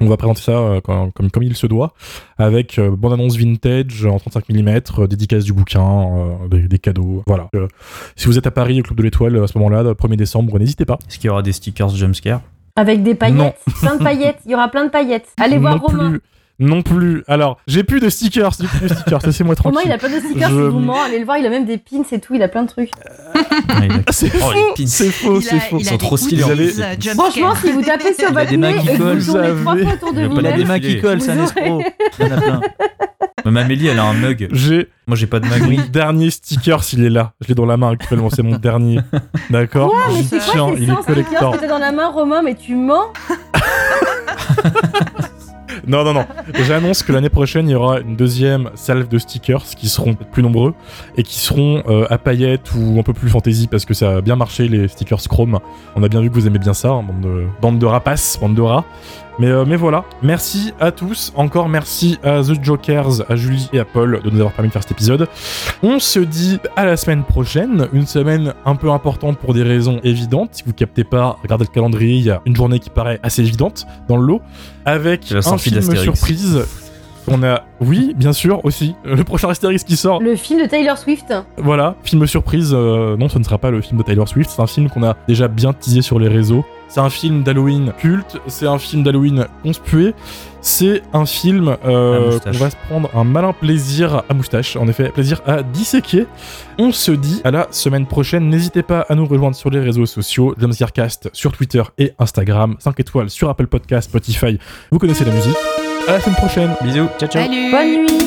On va présenter ça euh, comme, comme, comme il se doit, avec euh, bande-annonce vintage en 35 mm, euh, dédicace du bouquin, euh, des, des cadeaux. Voilà. Euh, si vous êtes à Paris au Club de l'Étoile à ce moment-là, le 1er décembre, n'hésitez pas. Est-ce qu'il y aura des stickers jumpscare? Avec des Non. paillettes. plein de paillettes. Il y aura plein de paillettes. Allez voir non Romain. plus. Non plus. Alors, j'ai plus de stickers, j'ai plus de stickers, laissez-moi Romain, tranquille. il a plein de stickers, Je- vous mens. Allez le voir, il a même des pins et tout. Il a plein de trucs. Ah, a- C'est Oh, faux, c'est faux, c'est faux. il Ils sont trop stylés, euh, Franchement, si vous tapez sur votre des nez et que vous tournez trois avez- fois autour de Il a pas Il a des vous-même, mains qui collent, c'est un escroc. Il y en a plein. Même Amélie, elle a un mug. J'ai Moi, j'ai pas de mug. mon dernier sticker, s'il est là. Je l'ai dans la main actuellement, c'est mon dernier. D'accord? Quoi? Mais c'est quoi ces il est 100 stickers collector. que t'as dans la main, Romain? Mais tu mens? Non, non, non. J'annonce que l'année prochaine, il y aura une deuxième salve de stickers qui seront plus nombreux et qui seront euh, à paillettes ou un peu plus fantasy parce que ça a bien marché les stickers Chrome. On a bien vu que vous aimez bien ça, hein, bande, de, bande de rapaces, bande de rats. Mais, euh, mais voilà, merci à tous. Encore merci à The Jokers, à Julie et à Paul de nous avoir permis de faire cet épisode. On se dit à la semaine prochaine, une semaine un peu importante pour des raisons évidentes. Si vous captez pas, regardez le calendrier, il y a une journée qui paraît assez évidente dans le lot, avec la un film surprise. On a, oui, bien sûr, aussi, le prochain Astérix qui sort. Le film de Taylor Swift. Voilà, film surprise. euh, non, ce ne sera pas le film de Taylor Swift. C'est un film qu'on a déjà bien teasé sur les réseaux. C'est un film d'Halloween culte. C'est un film d'Halloween conspué. C'est un film euh, qu'on va se prendre un malin plaisir à moustache. En effet, plaisir à disséquer. On se dit à la semaine prochaine. N'hésitez pas à nous rejoindre sur les réseaux sociaux. Jamscarcast sur Twitter et Instagram. 5 étoiles sur Apple Podcast, Spotify. Vous connaissez la musique. À la semaine prochaine. Bisous. Ciao, ciao. Salut Bonne nuit